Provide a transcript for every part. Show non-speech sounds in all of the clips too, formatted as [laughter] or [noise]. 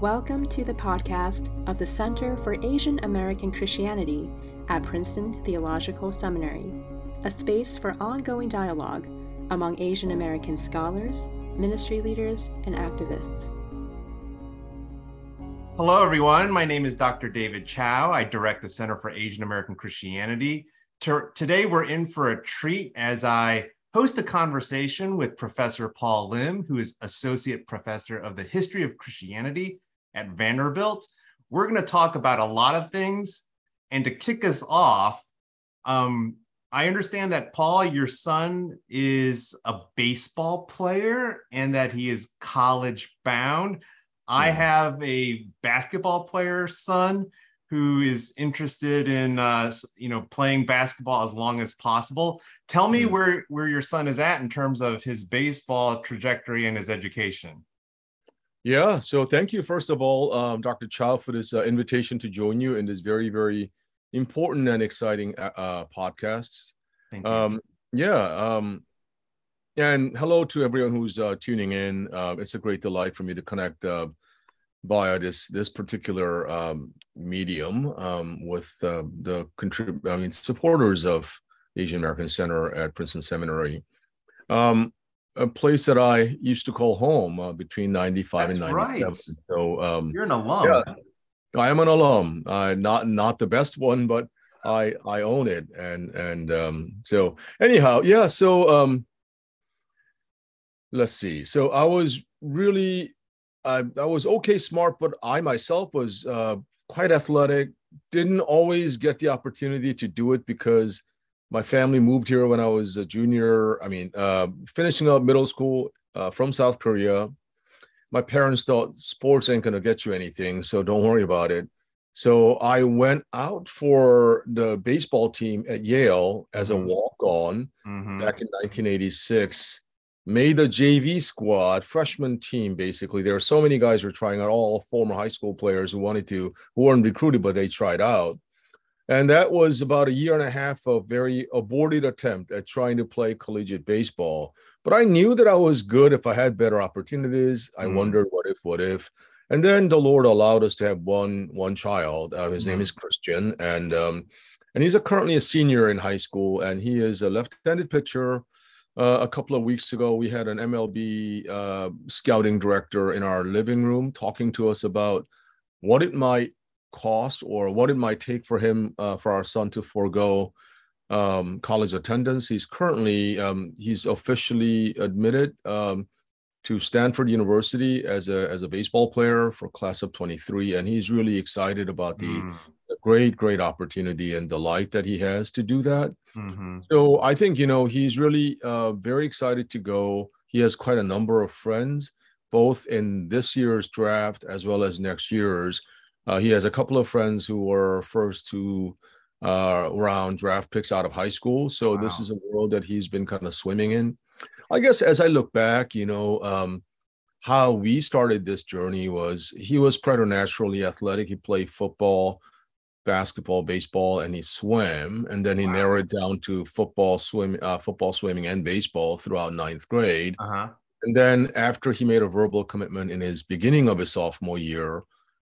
Welcome to the podcast of the Center for Asian American Christianity at Princeton Theological Seminary, a space for ongoing dialogue among Asian American scholars, ministry leaders, and activists. Hello, everyone. My name is Dr. David Chao. I direct the Center for Asian American Christianity. Today, we're in for a treat as I host a conversation with Professor Paul Lim, who is Associate Professor of the History of Christianity at Vanderbilt. We're going to talk about a lot of things. And to kick us off, um, I understand that Paul, your son, is a baseball player and that he is college bound. I have a basketball player son who is interested in uh, you know playing basketball as long as possible. Tell me where where your son is at in terms of his baseball trajectory and his education. Yeah. So thank you, first of all, um, Dr. Chao, for this uh, invitation to join you in this very, very important and exciting uh, uh podcast. Thank you. Um, yeah. Um, and hello to everyone who's uh, tuning in. Uh, it's a great delight for me to connect uh, via this this particular um, medium um, with uh, the contrib- I mean supporters of Asian American Center at Princeton Seminary. Um, a place that I used to call home uh, between 95 That's and 97. right. So um, You're an alum. yeah, I am an alum. Uh, not not the best one, but I I own it. And and um, so anyhow, yeah. So um, let's see. So I was really I I was okay smart, but I myself was uh, quite athletic. Didn't always get the opportunity to do it because my family moved here when I was a junior. I mean, uh, finishing up middle school uh, from South Korea. My parents thought sports ain't gonna get you anything, so don't worry about it. So I went out for the baseball team at Yale as a Mhm. walk-on Mhm. back in 1986. Made the JV squad, freshman team, basically. There are so many guys who are trying out, all former high school players who wanted to, who weren't recruited, but they tried out. And that was about a year and a half of very aborted attempt at trying to play collegiate baseball. But I knew that I was good if I had better opportunities. I Mm. wondered what if, what if. And then the Lord allowed us to have one one child. Uh, his name Mhm. is Christian, and um, and he's a, currently a senior in high school, and he is a left-handed pitcher. Uh, a couple of weeks ago, we had an MLB uh, scouting director in our living room talking to us about what it might cost or what it might take for him uh, for our son to forego um, college attendance. He's currently um, he's officially admitted um, to Stanford University as a as a baseball player for class of 23, and he's really excited about the, Mm. the great great opportunity and delight that he has to do that. Mhm. So I think you know he's really uh, very excited to go. He has quite a number of friends, both in this year's draft as well as next year's. Uh, he has a couple of friends who were first to uh, round draft picks out of high school. So this is a world that he's been kind of swimming in. I guess as I look back, you know, um, how we started this journey was he was preternaturally athletic. He played football, basketball, baseball, and he swam. And then he Wow. narrowed down to football, swim, uh, football, swimming, and baseball throughout ninth grade. Uh-huh. And then after he made a verbal commitment in his beginning of his sophomore year,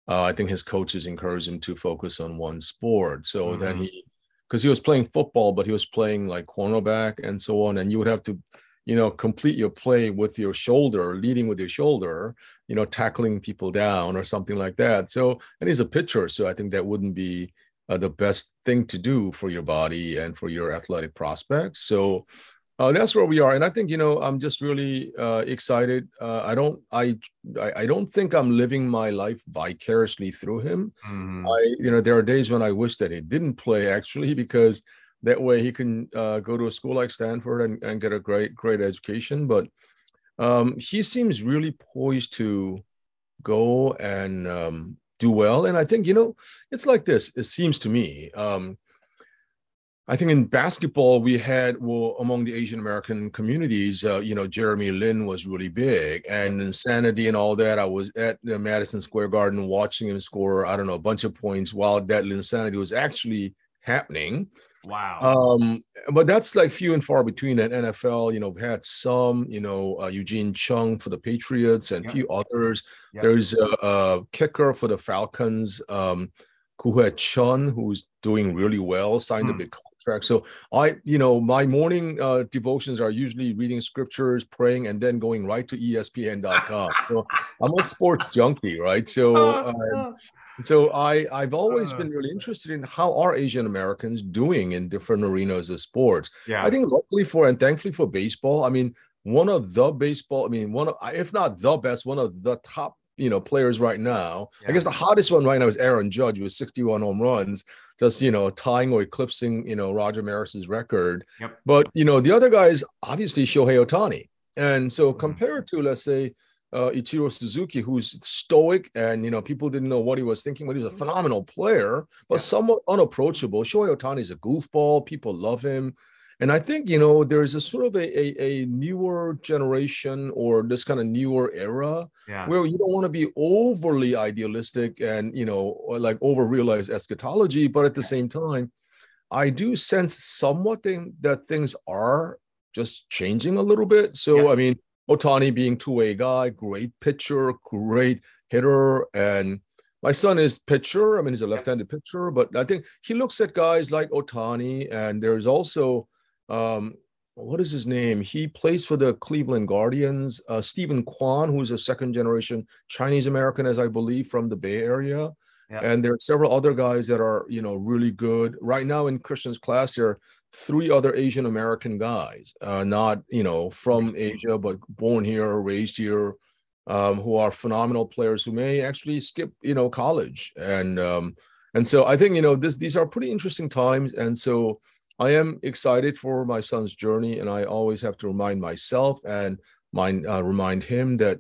uh, I think his coaches encouraged him to focus on one sport. So then Mhm. he, because he was playing football, but he was playing like cornerback and so on, and you would have to, you know, complete your play with your shoulder, leading with your shoulder, you know, tackling people down or something like that. So, and he's a pitcher, so I think that wouldn't be uh, the best thing to do for your body and for your athletic prospects. So, uh, that's where we are, and I think you know I'm just really uh, excited. Uh, I don't I, I don't think I'm living my life vicariously through him. Mhm. I you know there are days when I wish that he didn't play actually because that way he can uh, go to a school like Stanford and, and get a great great education. But um, he seems really poised to go and um, do well, and I think you know it's like this. It seems to me. Um, I think in basketball we had well among the Asian American communities, uh, you know, Jeremy Lin was really big, and Linsanity and all that. I was at the Madison Square Garden watching him score, I don't know, a bunch of points while that Linsanity was actually happening. Wow. Um, but that's like few and far between. At NFL, you know, we've had some, you know, uh, Eugene Chung for the Patriots and a Yep. few others. Yep. There's a, a kicker for the Falcons, um, Kuhe Chun, who's doing really well, signed a Hmm. big contract. So I, you know, my morning uh, devotions are usually reading scriptures, praying, and then going right to ESPN.com. [laughs] so I'm a sports junkie, right? So. um, so I I've always Uh. been really interested in how are Asian Americans doing in different arenas of sports. yeah. I think luckily for and thankfully for baseball, I mean one of the baseball, I mean one of if not the best, one of the top you know players right now. I guess the hottest one right now is Aaron Judge with 61 home runs, just you know tying or eclipsing you know Roger Maris's record. Yep. But you know the other guy is obviously Shohei Ohtani, and so Mhm. compared to let's say uh, Ichiro Suzuki, who's stoic and you know people didn't know what he was thinking, but he was a phenomenal player, but Yeah. somewhat unapproachable. Shohei Ohtani is a goofball. People love him. And I think, you know, there's a sort of a, a, a newer generation or this kind of newer era yeah. where you don't want to be overly idealistic and, you know, like over realized eschatology. But at the same time, I do sense somewhat thing, that things are just changing a little bit. So, Yeah. I mean, Ohtani being two-way guy, great pitcher, great hitter, and my son is pitcher. I mean, he's a left-handed pitcher, but I think he looks at guys like Ohtani, and there's also um, what is his name? He plays for the Cleveland Guardians. Uh, Steven Kwan, who's a second-generation Chinese American, as I believe, from the Bay Area. Yeah. And there are several other guys that are, you know, really good. Right now in Christian's class, there are three other Asian American guys, uh, not, you know, from Asia, but born here, raised here, um, who are phenomenal players who may actually skip, you know, college. And um, and so I think, you know, this these are pretty interesting times. And so I am excited for my son's journey. And I always have to remind myself and mind uh, remind him that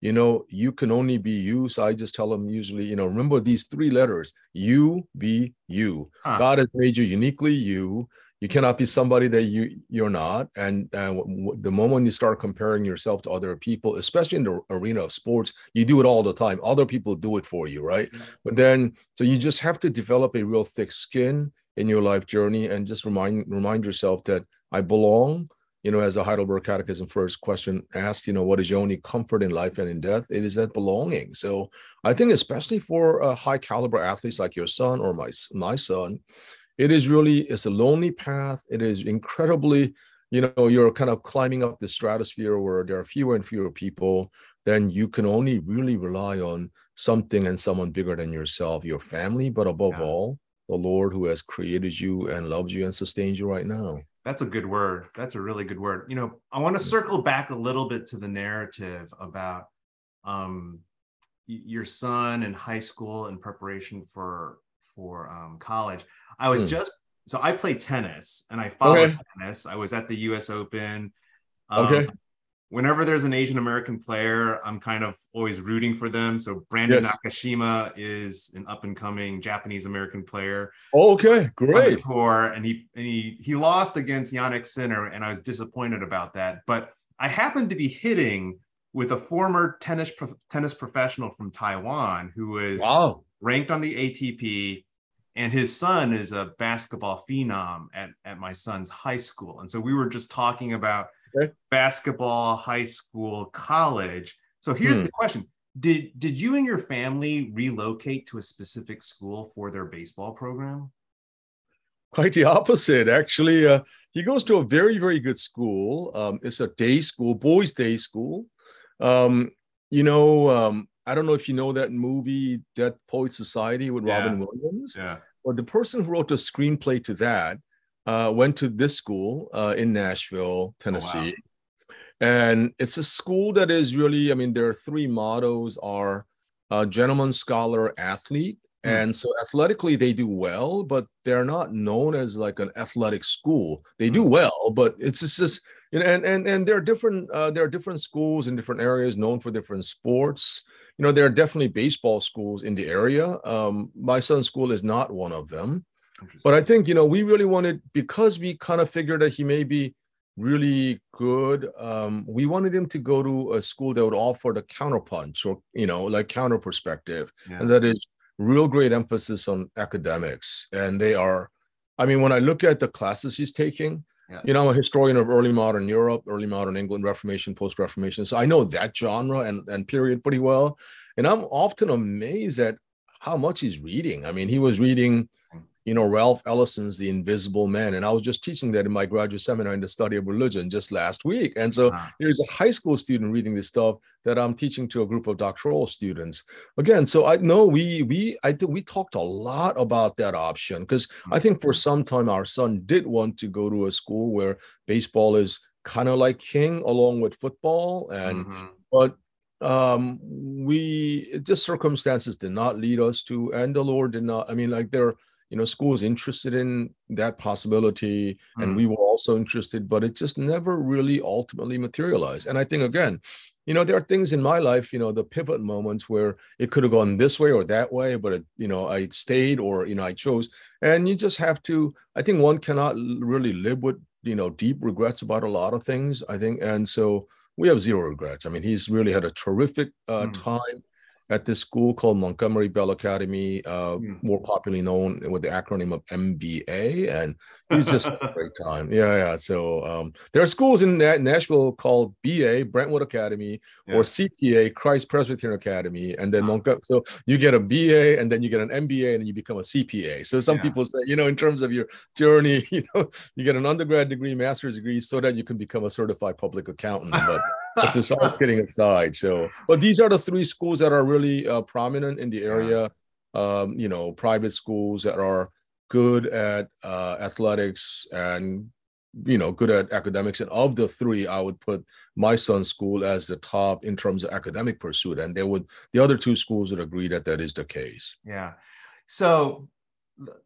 you know, you can only be you. So I just tell them usually, you know, remember these three letters you be you. Huh. God has made you uniquely you. You cannot be somebody that you you're not. And, and w- w- the moment you start comparing yourself to other people, especially in the arena of sports, you do it all the time. Other people do it for you, right? But then, so you just have to develop a real thick skin in your life journey and just remind remind yourself that I belong you know, as the Heidelberg Catechism first question asks, you know, what is your only comfort in life and in death? It is that belonging. So I think, especially for uh, high caliber athletes like your son or my my son, it is really it's a lonely path. It is incredibly, you know, you're kind of climbing up the stratosphere where there are fewer and fewer people. Then you can only really rely on something and someone bigger than yourself, your family, but above Yeah. all, the Lord who has created you and loves you and sustains you right now. That's a good word. That's a really good word. You know, I want to circle back a little bit to the narrative about um, your son in high school in preparation for for um, college. I was Hmm. just so I play tennis and I follow Okay. tennis. I was at the U.S. Open. Um, Okay. Whenever there's an Asian American player, I'm kind of always rooting for them. So Brandon Yes. Nakashima is an up and coming Japanese American player Okay, great. tour, and he and he he lost against Jannik Sinner, and I was disappointed about that. But I happened to be hitting with a former tennis pro- tennis professional from Taiwan who was Wow. ranked on the ATP, and his son is a basketball phenom at at my son's high school, and so we were just talking about Okay. basketball, high school, college. So here's Hmm. the question. Did did you and your family relocate to a specific school for their baseball program? Quite the opposite, actually. Uh, he goes to a very, very good school. Um, it's a day school, boys' day school. Um, you know, um, I don't know if you know that movie, Dead Poet Society with Robin Williams. Yeah. Well, the person who wrote the screenplay to that uh, went to this school uh, in Nashville, Tennessee. And it's a school that is really, I mean, there are three mottos are uh, gentleman, scholar, athlete. Hmm. And so athletically, they do well, but they're not known as like an athletic school. They do Hmm. well, but it's just this, you know, and and and there are different uh, there are different schools in different areas known for different sports. You know, there are definitely baseball schools in the area. Um, my son's school is not one of them. But I think, you know, we really wanted, because we kind of figured that he may be really good, um, we wanted him to go to a school that would offer the counterpunch or, you know, like counter perspective. Yeah. And that is real great emphasis on academics. And they are, I mean, when I look at the classes he's taking, yeah. you know, I'm a historian of early modern Europe, early modern England, Reformation, post Reformation. So I know that genre and, and period pretty well. And I'm often amazed at how much he's reading. I mean, he was reading you know, Ralph Ellison's The Invisible Man. And I was just teaching that in my graduate seminar in the study of religion just last week. And so wow. here's a high school student reading this stuff that I'm teaching to a group of doctoral students. Again, so I know we we I think we talked a lot about that option because I think for mm-hmm. some time our son did want to go to a school where baseball is kind of like king along with football. And mm-hmm. but um we just circumstances did not lead us to and the lord did not i mean like there you know schools interested in that possibility mm. and we were also interested but it just never really ultimately materialized. And i think again you know there are things in my life you know the pivot moments where it could have gone this way or that way but it, you know i stayed or you know i chose. And you just have to i think one cannot really live with you know deep regrets about a lot of things i think. And so we have zero regrets. I mean he's really had a terrific uh, mm. time at this school called Montgomery Bell Academy, uh, mm. more popularly known with the acronym of MBA, and [laughs] he's just a great time. Yeah, yeah. So um, there are schools in Nashville called BA, Brentwood Academy, yeah. or CPA, Christ Presbyterian Academy, and then Montgomery. So you get a BA, and then you get an MBA, and then you become a CPA. So some yeah. people say, you know, in terms of your journey, [laughs] you know, you get an undergrad degree, master's degree, so that you can become a certified public accountant. But that's just [laughs] all kidding aside. So, but these are the three schools that are really uh, prominent in the area. Um, you know, private schools that are good at uh, athletics and you know good at academics. And of the three, I would put my son's school as the top in terms of academic pursuit. And they would the other two schools would agree that that is the case. Yeah. So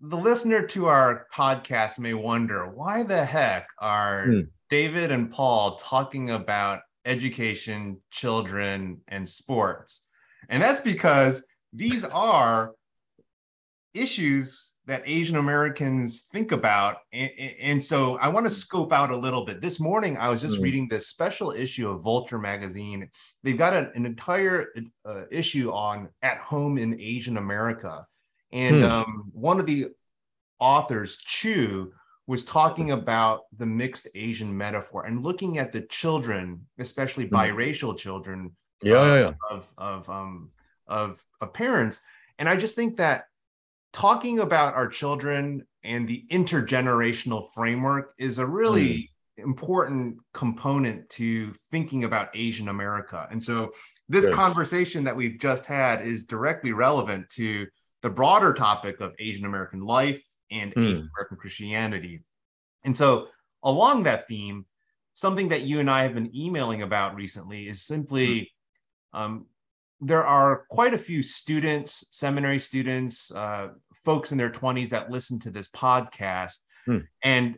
the listener to our podcast may wonder why the heck are hmm. David and Paul talking about education, children, and sports. And that's because these are issues that Asian Americans think about. And, and, so I want to scope out a little bit. This morning, I was just mm-hmm. reading this special issue of Vulture magazine. They've got a, an entire uh, issue on at home in Asian America. And hmm. um, one of the authors, Chu, was talking about the mixed Asian metaphor and looking at the children, especially mm-hmm. biracial children, yeah, of, yeah, yeah. of of um of of parents. And I just think that talking about our children and the intergenerational framework is a really mm. important component to thinking about Asian America. And so this conversation that we've just had is directly relevant to the broader topic of Asian American life and mm. Asian American Christianity. And so, along that theme, something that you and I have been emailing about recently is simply mm. um, there are quite a few students, seminary students, uh, folks in their 20s that listen to this podcast. Mm. And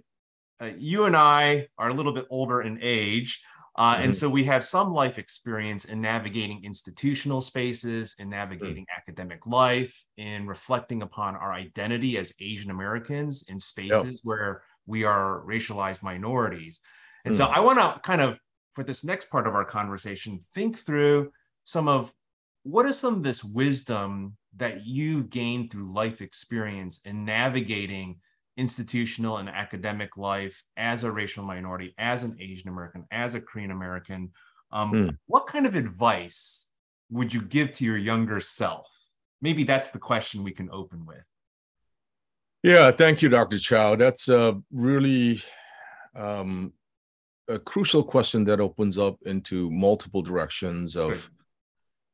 uh, you and I are a little bit older in age. Uh, mm-hmm. And so we have some life experience in navigating institutional spaces, in navigating mm academic life, in reflecting upon our identity as Asian Americans in spaces yep. where we are racialized minorities. And mm so I want to kind of, for this next part of our conversation, think through some of what is some of this wisdom that you gained through life experience in navigating institutional and academic life as a racial minority, as an Asian American, as a Korean American. Um, mm. What kind of advice would you give to your younger self? Maybe that's the question we can open with. Yeah, thank you, Dr. Chao. That's a really um, a crucial question that opens up into multiple directions of,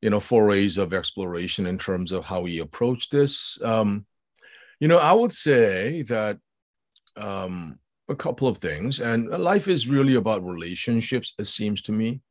you know, forays of exploration in terms of how we approach this. Um, you know, I would say that um, a couple of things, and life is really about relationships. It seems to me,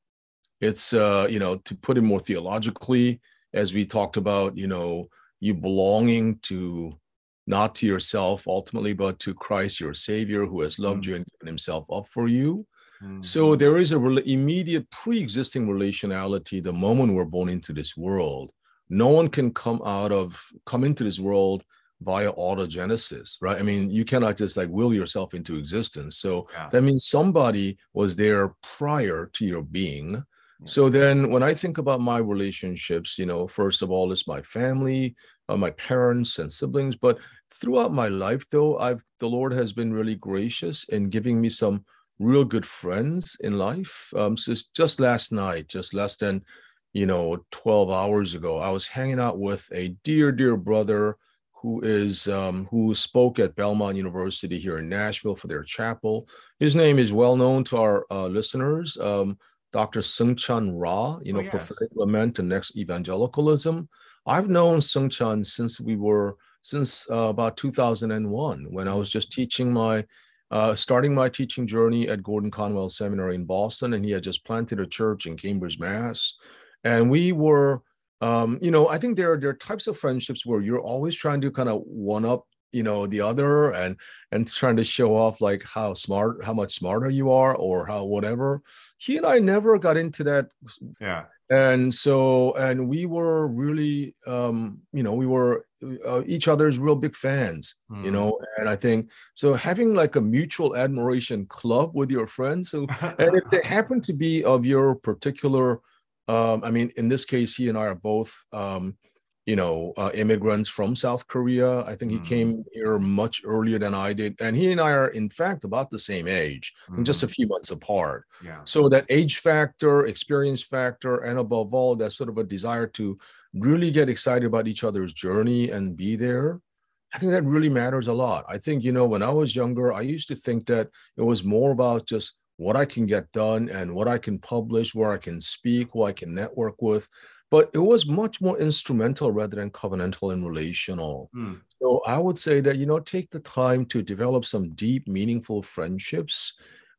it's uh, you know, to put it more theologically, as we talked about, you know, you belonging to not to yourself ultimately, but to Christ, your Savior, who has loved mm you and given Himself up for you. mm So there is a re- immediate pre-existing relationality the moment we're born into this world. No one can come out of come into this world via autogenesis, right? I mean, you cannot just like will yourself into existence. So yeah. that means somebody was there prior to your being. So then when I think about my relationships, you know, first of all, it's my family, uh, my parents and siblings. But throughout my life, though, I've the Lord has been really gracious in giving me some real good friends in life. Um, so just last night, just less than, you know, 12 hours ago, I was hanging out with a dear, dear brother who is um, who spoke at Belmont University here in Nashville for their chapel. His name is well known to our uh, listeners. Um, Dr. Soong-Chan Rah, you know, oh, yes. prophetic lament and next evangelicalism. I've known Soong-Chan since we were since uh, about 2001 when I was just teaching my uh, starting my teaching journey at Gordon Conwell Seminary in Boston, and he had just planted a church in Cambridge, Mass. And we were, um, you know, I think there are there are types of friendships where you're always trying to kind of one up you know the other and and trying to show off like how smart how much smarter you are or how whatever he and i never got into that yeah and so and we were really um you know we were uh, each other's real big fans mm. you hmm. know and i think so having like a mutual admiration club with your friends so and if they happen to be of your particular um i mean in this case he and i are both um you know, uh, immigrants from South Korea. I think he mm came here much earlier than I did. And he and I are, in fact, about the same age, mm just a mm-hmm. few months apart. Yeah. So that age factor, experience factor, and above all, that sort of a desire to really get excited about each other's journey and be there. I think that really matters a lot. I think, you know, when I was younger, I used to think that it was more about just what I can get done and what I can publish, where I can speak, who I can network with but it was much more instrumental rather than covenantal and relational. Mm. So I would say that, you know, take the time to develop some deep, meaningful friendships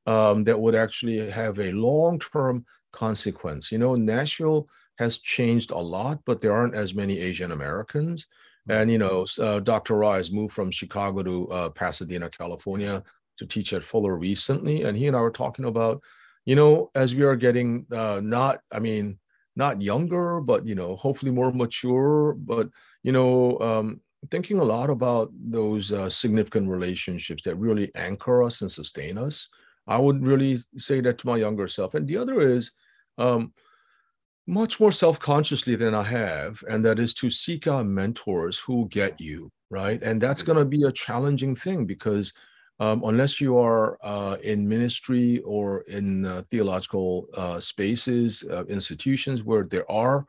um, that would actually have a long term consequence. You know, Nashville has changed a lot, but there aren't as many Asian Americans. Hmm. And, you know, uh, Dr. Rise moved from Chicago to uh, Pasadena, California to teach at Fuller recently. And he and I were talking about, you know, as we are getting uh, not, I mean, not younger, but you know, hopefully more mature. But you know, um, thinking a lot about those uh, significant relationships that really anchor us and sustain us. I would really say that to my younger self. And the other is um, much more self-consciously than I have, and that is to seek out mentors who get you right. And that's going to be a challenging thing because um, unless you are uh, in ministry or in uh, theological uh, spaces, uh, institutions where there are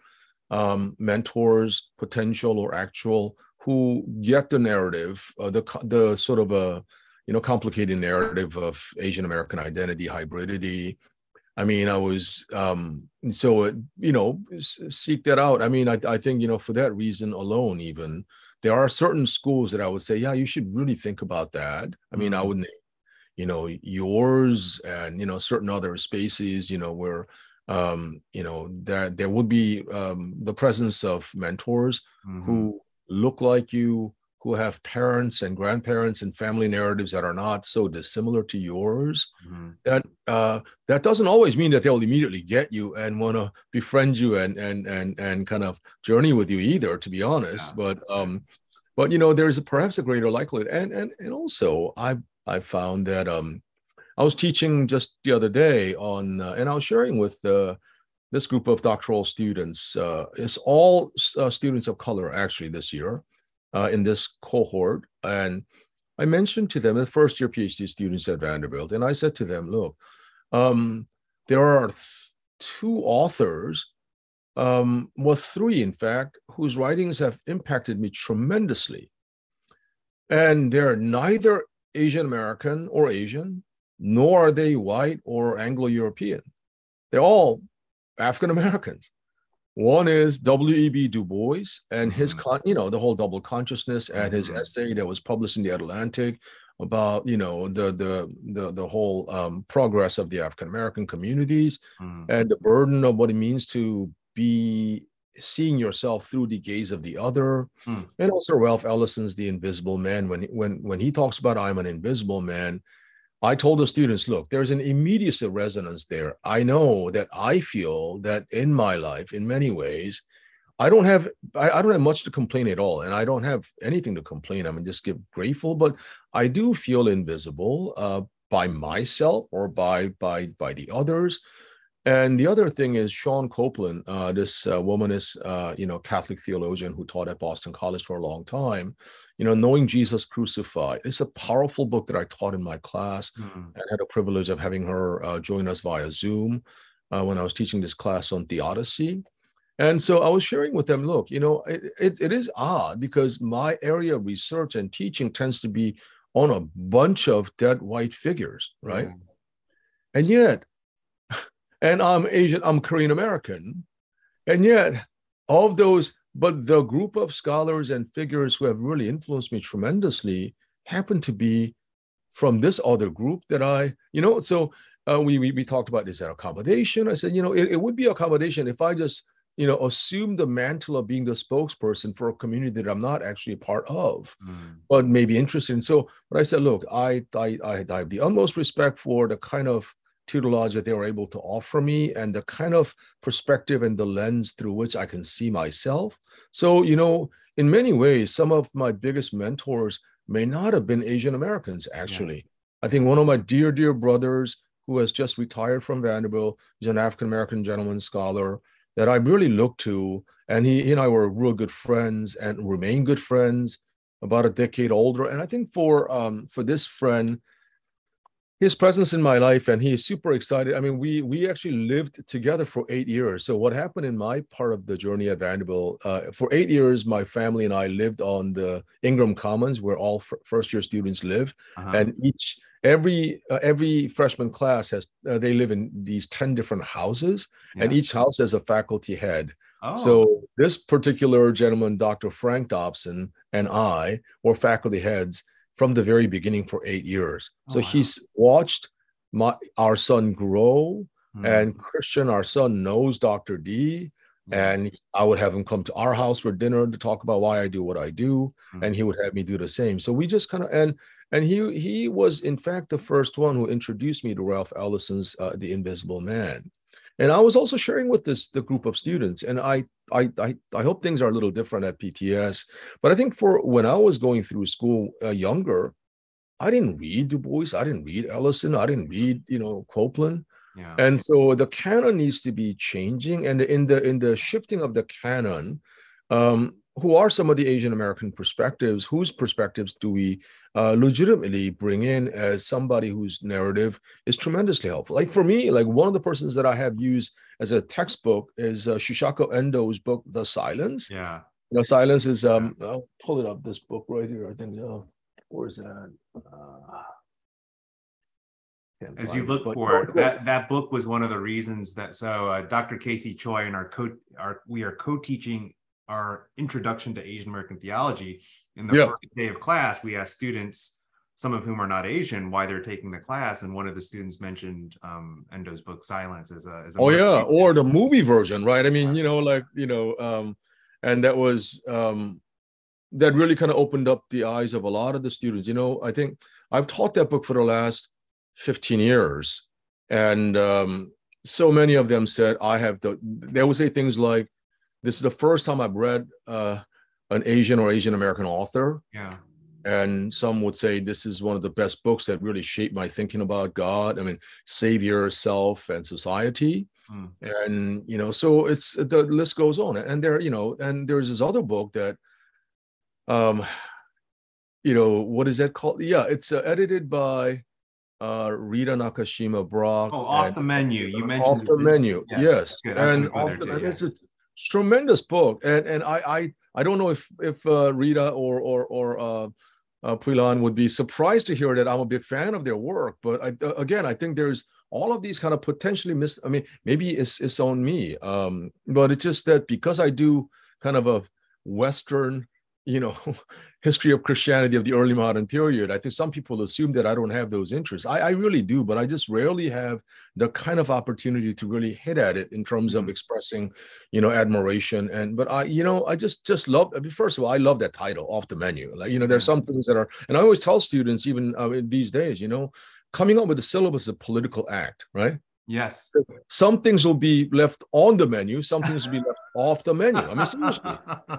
um, mentors, potential or actual, who get the narrative, uh, the the sort of a you know complicated narrative of Asian American identity, hybridity. I mean, I was um, so you know seek that out. I mean, I, I think you know for that reason alone, even there are certain schools that I would say, yeah, you should really think about that. I mean, I mm-hmm. would name, you know, yours and you know certain other spaces, you know, where um, you know there there would be um, the presence of mentors mm-hmm. who look like you, who have parents and grandparents and family narratives that are not so dissimilar to yours. Mm-hmm. That uh, that doesn't always mean that they'll immediately get you and want to befriend you and and and and kind of journey with you either, to be honest. Yeah. But um, but you know, there's a, perhaps a greater likelihood, and and and also I I found that um, I was teaching just the other day on, uh, and I was sharing with uh, this group of doctoral students. Uh, it's all uh, students of color actually this year uh, in this cohort. And I mentioned to them, the first year PhD students at Vanderbilt, and I said to them, look, um, there are th- two authors, um, well, three in fact, whose writings have impacted me tremendously. And they're neither Asian American or Asian, nor are they white or Anglo European. They're all African Americans. One is W.E.B. Du Bois and his, mm-hmm. con, you know, the whole double consciousness and his mm-hmm. essay that was published in the Atlantic about, you know, the the the the whole um, progress of the African American communities mm. and the burden of what it means to be seeing yourself through the gaze of the other mm. and also ralph ellison's the invisible man when when when he talks about i'm an invisible man I told the students, look, there's an immediate resonance there. I know that I feel that in my life, in many ways, I don't have I, I, don't have much to complain at all, and I don't have anything to complain. I'm just give grateful, but I do feel invisible uh, by myself or by by by the others. And the other thing is Shawn Copeland, uh, this uh, womanist, uh, you know, Catholic theologian who taught at Boston College for a long time. You know, knowing Jesus crucified. It's a powerful book that I taught in my class. Mm. I had a privilege of having her uh, join us via Zoom uh, when I was teaching this class on theodicy. And so I was sharing with them, look, you know, it, it, it is odd because my area of research and teaching tends to be on a bunch of dead white figures, right? Mm. And yet, [laughs] and I'm Asian, I'm Korean American. And yet, all of those, but the group of scholars and figures who have really influenced me tremendously happen to be from this other group that I, you know, so uh, we, we, we talked about is that accommodation? I said, you know, it, it would be accommodation if I just, you know, assume the mantle of being the spokesperson for a community that I'm not actually a part of, mm. but maybe interested in. So, but I said, look, I, I, I, I have the utmost respect for the kind of tutelage that they were able to offer me and the kind of perspective and the lens through which I can see myself. So, you know, in many ways, some of my biggest mentors may not have been Asian Americans, actually. Yeah. I think one of my dear, dear brothers who has just retired from Vanderbilt, he's an African American gentleman scholar that I really look to. And he, he and I were real good friends and remain good friends about a decade older. And I think for um, for this friend, his presence in my life and he is super excited i mean we we actually lived together for eight years so what happened in my part of the journey at vanderbilt uh, for eight years my family and i lived on the ingram commons where all f- first year students live uh-huh. and each every uh, every freshman class has uh, they live in these 10 different houses yeah. and each house has a faculty head oh. so this particular gentleman dr frank dobson and i were faculty heads from the very beginning for eight years. So oh, wow. he's watched my our son grow, mm-hmm. and Christian, our son, knows Dr. D. Mm-hmm. And I would have him come to our house for dinner to talk about why I do what I do, mm-hmm. and he would have me do the same. So we just kind of and and he he was in fact the first one who introduced me to Ralph Ellison's uh, The Invisible Man. And I was also sharing with this the group of students, and I, I I I hope things are a little different at PTS. But I think for when I was going through school uh, younger, I didn't read Du Bois, I didn't read Ellison, I didn't read you know Copeland. Yeah. And so the canon needs to be changing, and in the in the shifting of the canon, um, who are some of the Asian American perspectives? Whose perspectives do we uh, legitimately bring in as somebody whose narrative is tremendously helpful? Like for me, like one of the persons that I have used as a textbook is uh, Shusaku Endo's book, The Silence. Yeah. You know, Silence is, um, I'll pull it up, this book right here. I think, uh, where is that? Uh, as you look for it, that, that book was one of the reasons that so uh, Dr. Casey Choi and our co our we are co-teaching our introduction to Asian American theology, in the first day of class, we asked students, some of whom are not Asian, why they're taking the class, and one of the students mentioned um, Endo's book "Silence" as a. As a oh yeah, or the movie version, right? I mean, you know, like you know, um, and that was um, that really kind of opened up the eyes of a lot of the students. You know, I think I've taught that book for the last fifteen years, and um, so many of them said I have the. They would say things like this is the first time I've read uh, an Asian or Asian American author. Yeah. And some would say this is one of the best books that really shaped my thinking about God. I mean, Savior, self, and society. Hmm. And you know, so it's the list goes on. And there, you know, and there's this other book that, um, you know, what is that called? Yeah, it's uh, edited by uh, Rita Nakashima Brock. Oh, off the menu. You mentioned off the menu. Yes, yes. and, the, too, yeah. it's tremendous book, and and I I I don't know if if uh, Rita or or or uh, uh, would be surprised to hear that I'm a big fan of their work. But I, uh, again, I think there's all of these kind of potentially missed. I mean, maybe it's it's on me, um, but it's just that because I do kind of a Western you know [laughs] history of christianity of the early modern period. I think some people assume that i don't have those interests. I, I really do but i just rarely have the kind of opportunity to really hit at it in terms mm-hmm. of expressing you know admiration. And but i you know i just just love I mean, first of all i love that title off the menu. Like you know there's mm-hmm. some things that are and i always tell students even uh, these days you know coming up with a syllabus is a political act right Yes. Some things will be left on the menu, some things will be left [laughs] off the menu. I mean, seriously,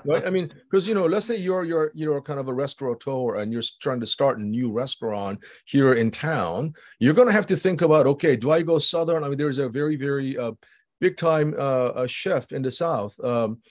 right? I mean, because you know, let's say you're you're you're kind of a restaurateur and you're trying to start a new restaurant here in town. You're going to have to think about, okay, do I go southern? I mean, there's a very very uh, big time uh, chef in the South. Um,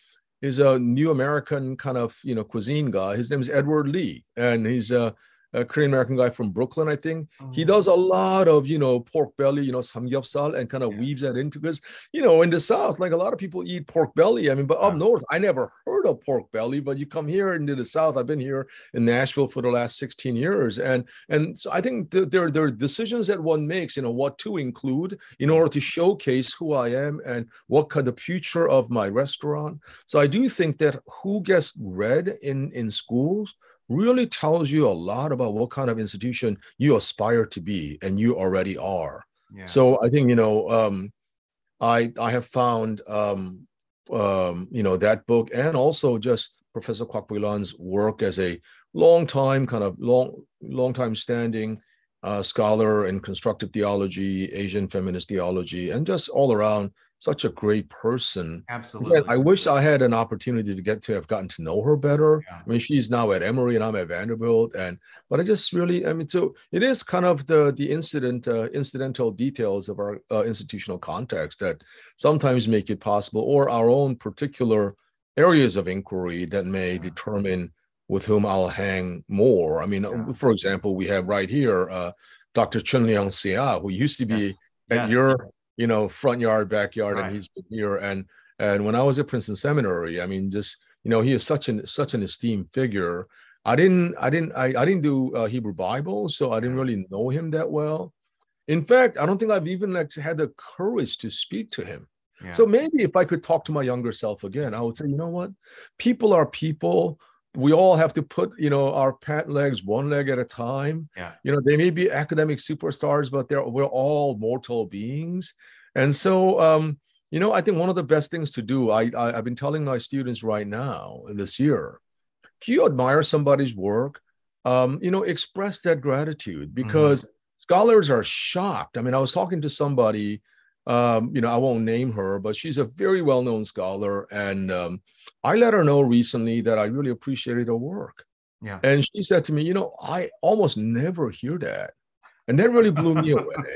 is a new American kind of you know cuisine guy. His name is Edward Lee, and he's a a Korean American guy from Brooklyn, I think. Oh. He does a lot of, you know, pork belly, you know, samgyeopsal and kind of yeah. weaves that into because, you know, in the South, like a lot of people eat pork belly. I mean, but up north, I never heard of pork belly, but you come here into the South. I've been here in Nashville for the last 16 years. And and so I think th- there, there are decisions that one makes, you know, what to include in order to showcase who I am and what kind the future of my restaurant. So I do think that who gets read in in schools really tells you a lot about what kind of institution you aspire to be and you already are. Yeah. So I think you know um, I I have found um, um, you know that book and also just Professor Lan's work as a long time kind of long long time standing uh, scholar in constructive theology, Asian feminist theology, and just all around such a great person. Absolutely. I wish I had an opportunity to get to have gotten to know her better. Yeah. I mean, she's now at Emory and I'm at Vanderbilt, and but I just really, I mean, so it is kind of the the incident, uh, incidental details of our uh, institutional context that sometimes make it possible, or our own particular areas of inquiry that may yeah. determine with whom I'll hang more. I mean, yeah. for example, we have right here uh, Dr. Choon-Leong Seow, who used to be yes. at yes. your you know, front yard, backyard, right. and he's been here. And and when I was at Princeton Seminary, I mean, just you know, he is such an such an esteemed figure. I didn't I didn't I, I didn't do uh, Hebrew Bible, so I didn't really know him that well. In fact, I don't think I've even like had the courage to speak to him. Yeah. So maybe if I could talk to my younger self again, I would say, you know what? People are people we all have to put you know our pant legs one leg at a time yeah you know they may be academic superstars but they're we're all mortal beings and so um you know i think one of the best things to do i, I i've been telling my students right now this year if you admire somebody's work um you know express that gratitude mm-hmm. because mm-hmm. scholars are shocked i mean i was talking to somebody um, you know, I won't name her, but she's a very well-known scholar, and um, I let her know recently that I really appreciated her work. Yeah, and she said to me, you know, I almost never hear that, and that really blew me away.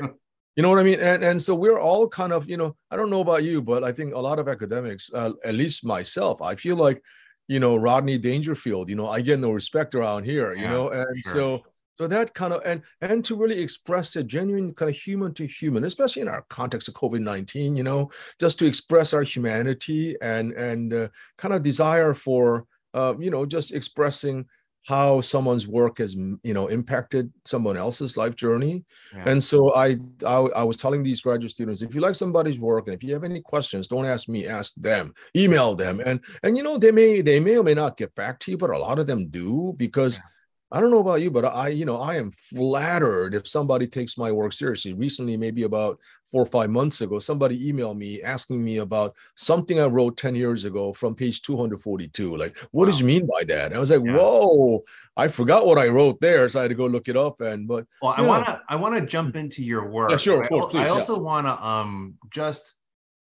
You know what I mean? And and so we're all kind of, you know, I don't know about you, but I think a lot of academics, uh, at least myself, I feel like, you know, Rodney Dangerfield. You know, I get no respect around here. You yeah, know, and sure. so so that kind of and and to really express a genuine kind of human to human, especially in our context of COVID nineteen, you know, just to express our humanity and and uh, kind of desire for uh, you know just expressing how someone's work has you know impacted someone else's life journey. Yeah. and so I, I, I was telling these graduate students if you like somebody's work and if you have any questions don't ask me ask them email them. And and you know they may they may or may not get back to you but a lot of them do because yeah I don't know about you, but I, you know, I am flattered if somebody takes my work seriously. Recently, maybe about four or five months ago, somebody emailed me asking me about something I wrote 10 years ago from page 242. Like, what wow. did you mean by that? And I was like, yeah. whoa, I forgot what I wrote there. So I had to go look it up. And but well, I wanna I wanna jump into your work. Yeah, sure, of course, I, I also yeah. wanna um just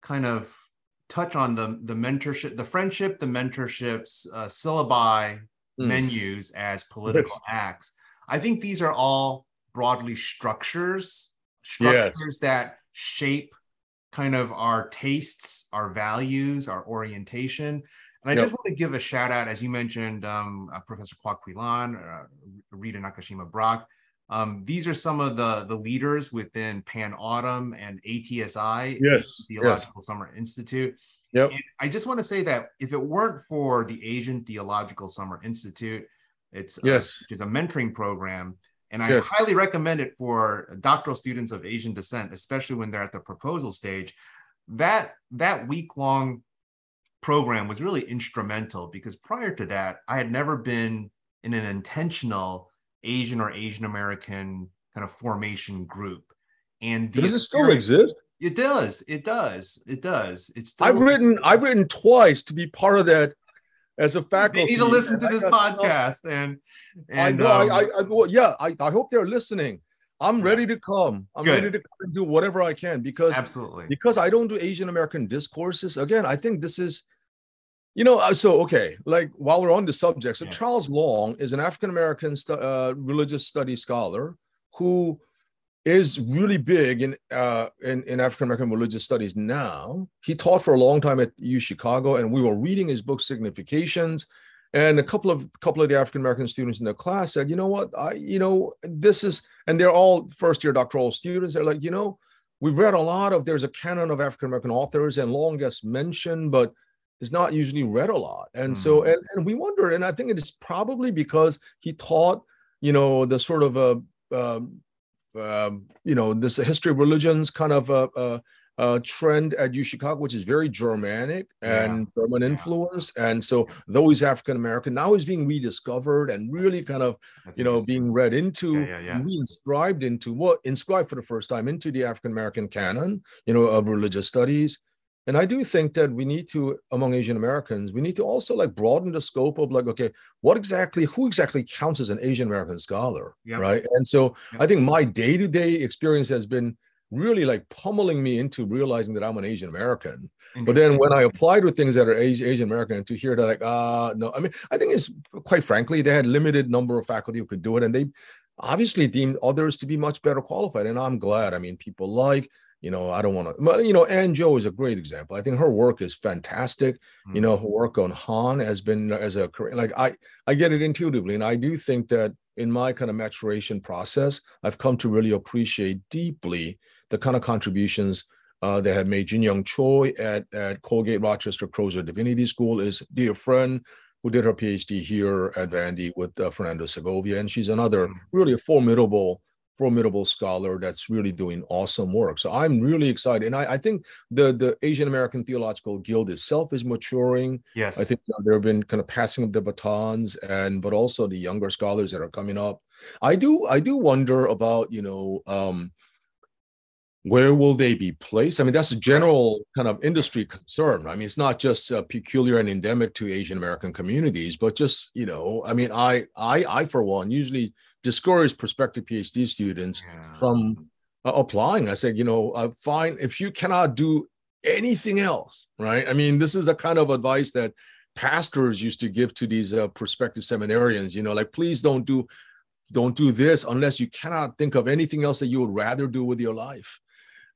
kind of touch on the the mentorship, the friendship, the mentorships, uh, syllabi mm. menus as political acts. I think these are all broadly structures, structures yes. that shape kind of our tastes, our values, our orientation. And I yep. just want to give a shout out, as you mentioned, um, uh, Professor Kwok Lan, uh, Rita Nakashima Brock. Um, these are some of the, the leaders within PANAAWTM and ATSI, yes, Theological yes. Summer Institute. Yep. And I just want to say that if it weren't for the Asian Theological Summer Institute, it's uh, yes, uh, which is a mentoring program, and I yes. highly recommend it for doctoral students of Asian descent, especially when they're at the proposal stage. That that week long program was really instrumental because prior to that, I had never been in an intentional Asian or Asian American kind of formation group. And does it still exist? It does. It does. It does. It's. I've written. I've written twice to be part of that as a faculty. They need to listen to this podcast, and, and I know. Um, I, I, well, yeah. I, I hope they're listening. I'm ready to come. I'm Good. ready to come and do whatever I can because Absolutely. because I don't do Asian American discourses. Again, I think this is, you know, uh, so okay. Like while we're on the subject, so Yeah. Charles Long is an African American stu- uh, religious studies scholar who is really big in uh, in, in African American religious studies now. He taught for a long time at U Chicago, and we were reading his book Significations. And a couple of couple of the African American students in the class said, you know what, I you know this is, and they're all first year doctoral students. They're like, you know, we've read a lot of there's a canon of African American authors, and Long gets mentioned, but It's not usually read a lot. And so, and, and we wonder, and I think it is probably because he taught, you know, the sort of a, um, um, you know, this history of religions kind of a, a, a trend at U Chicago, which is very Germanic and German Yeah. influence. And so, though he's African American, now he's being rediscovered and really kind of That's you know, being read into, Yeah, yeah, yeah. reinscribed into what inscribed for the first time into the African American canon, you know, of religious studies. And I do think that we need to, among Asian Americans, we need to also like broaden the scope of like, okay, what exactly, who exactly counts as an Asian American scholar, Yep. right? And so Yep. I think my day-to-day experience has been really like pummeling me into realizing that I'm an Asian American. But then when I applied with things that are Asi- Asian American, and to hear that, like, uh, no, I mean, I think it's quite frankly, they had limited number of faculty who could do it, and they obviously deemed others to be much better qualified. And I'm glad. I mean, people like, you know, I don't want to, you know, Anne Joh is a great example. I think her work is fantastic. You Mhm. know, her work on Han has been as a career, like I, I get it intuitively, and I do think that in my kind of maturation process, I've come to really appreciate deeply the kind of contributions uh, that have made Jin Young Choi at, at Colgate Rochester Crozer Divinity School is dear friend who did her PhD here at Vandy with uh, Fernando Segovia. And she's another Mm. really formidable, formidable scholar that's really doing awesome work. So I'm really excited. And I, I think the, the Asian American Theological Guild itself is maturing. yes. I think you know, there have been kind of passing of the batons and but also the younger scholars that are coming up. I do I do wonder about, you know, um where will they be placed? I mean, that's a general kind of industry concern. I mean, it's not just uh, peculiar and endemic to Asian American communities, but just you know, I mean, I I I for one usually discourage prospective PhD students Yeah. from uh, applying. I said, you know, uh, fine if you cannot do anything else, right? I mean, this is a kind of advice that pastors used to give to these uh, prospective seminarians. You know, like please don't do don't do this unless you cannot think of anything else that you would rather do with your life.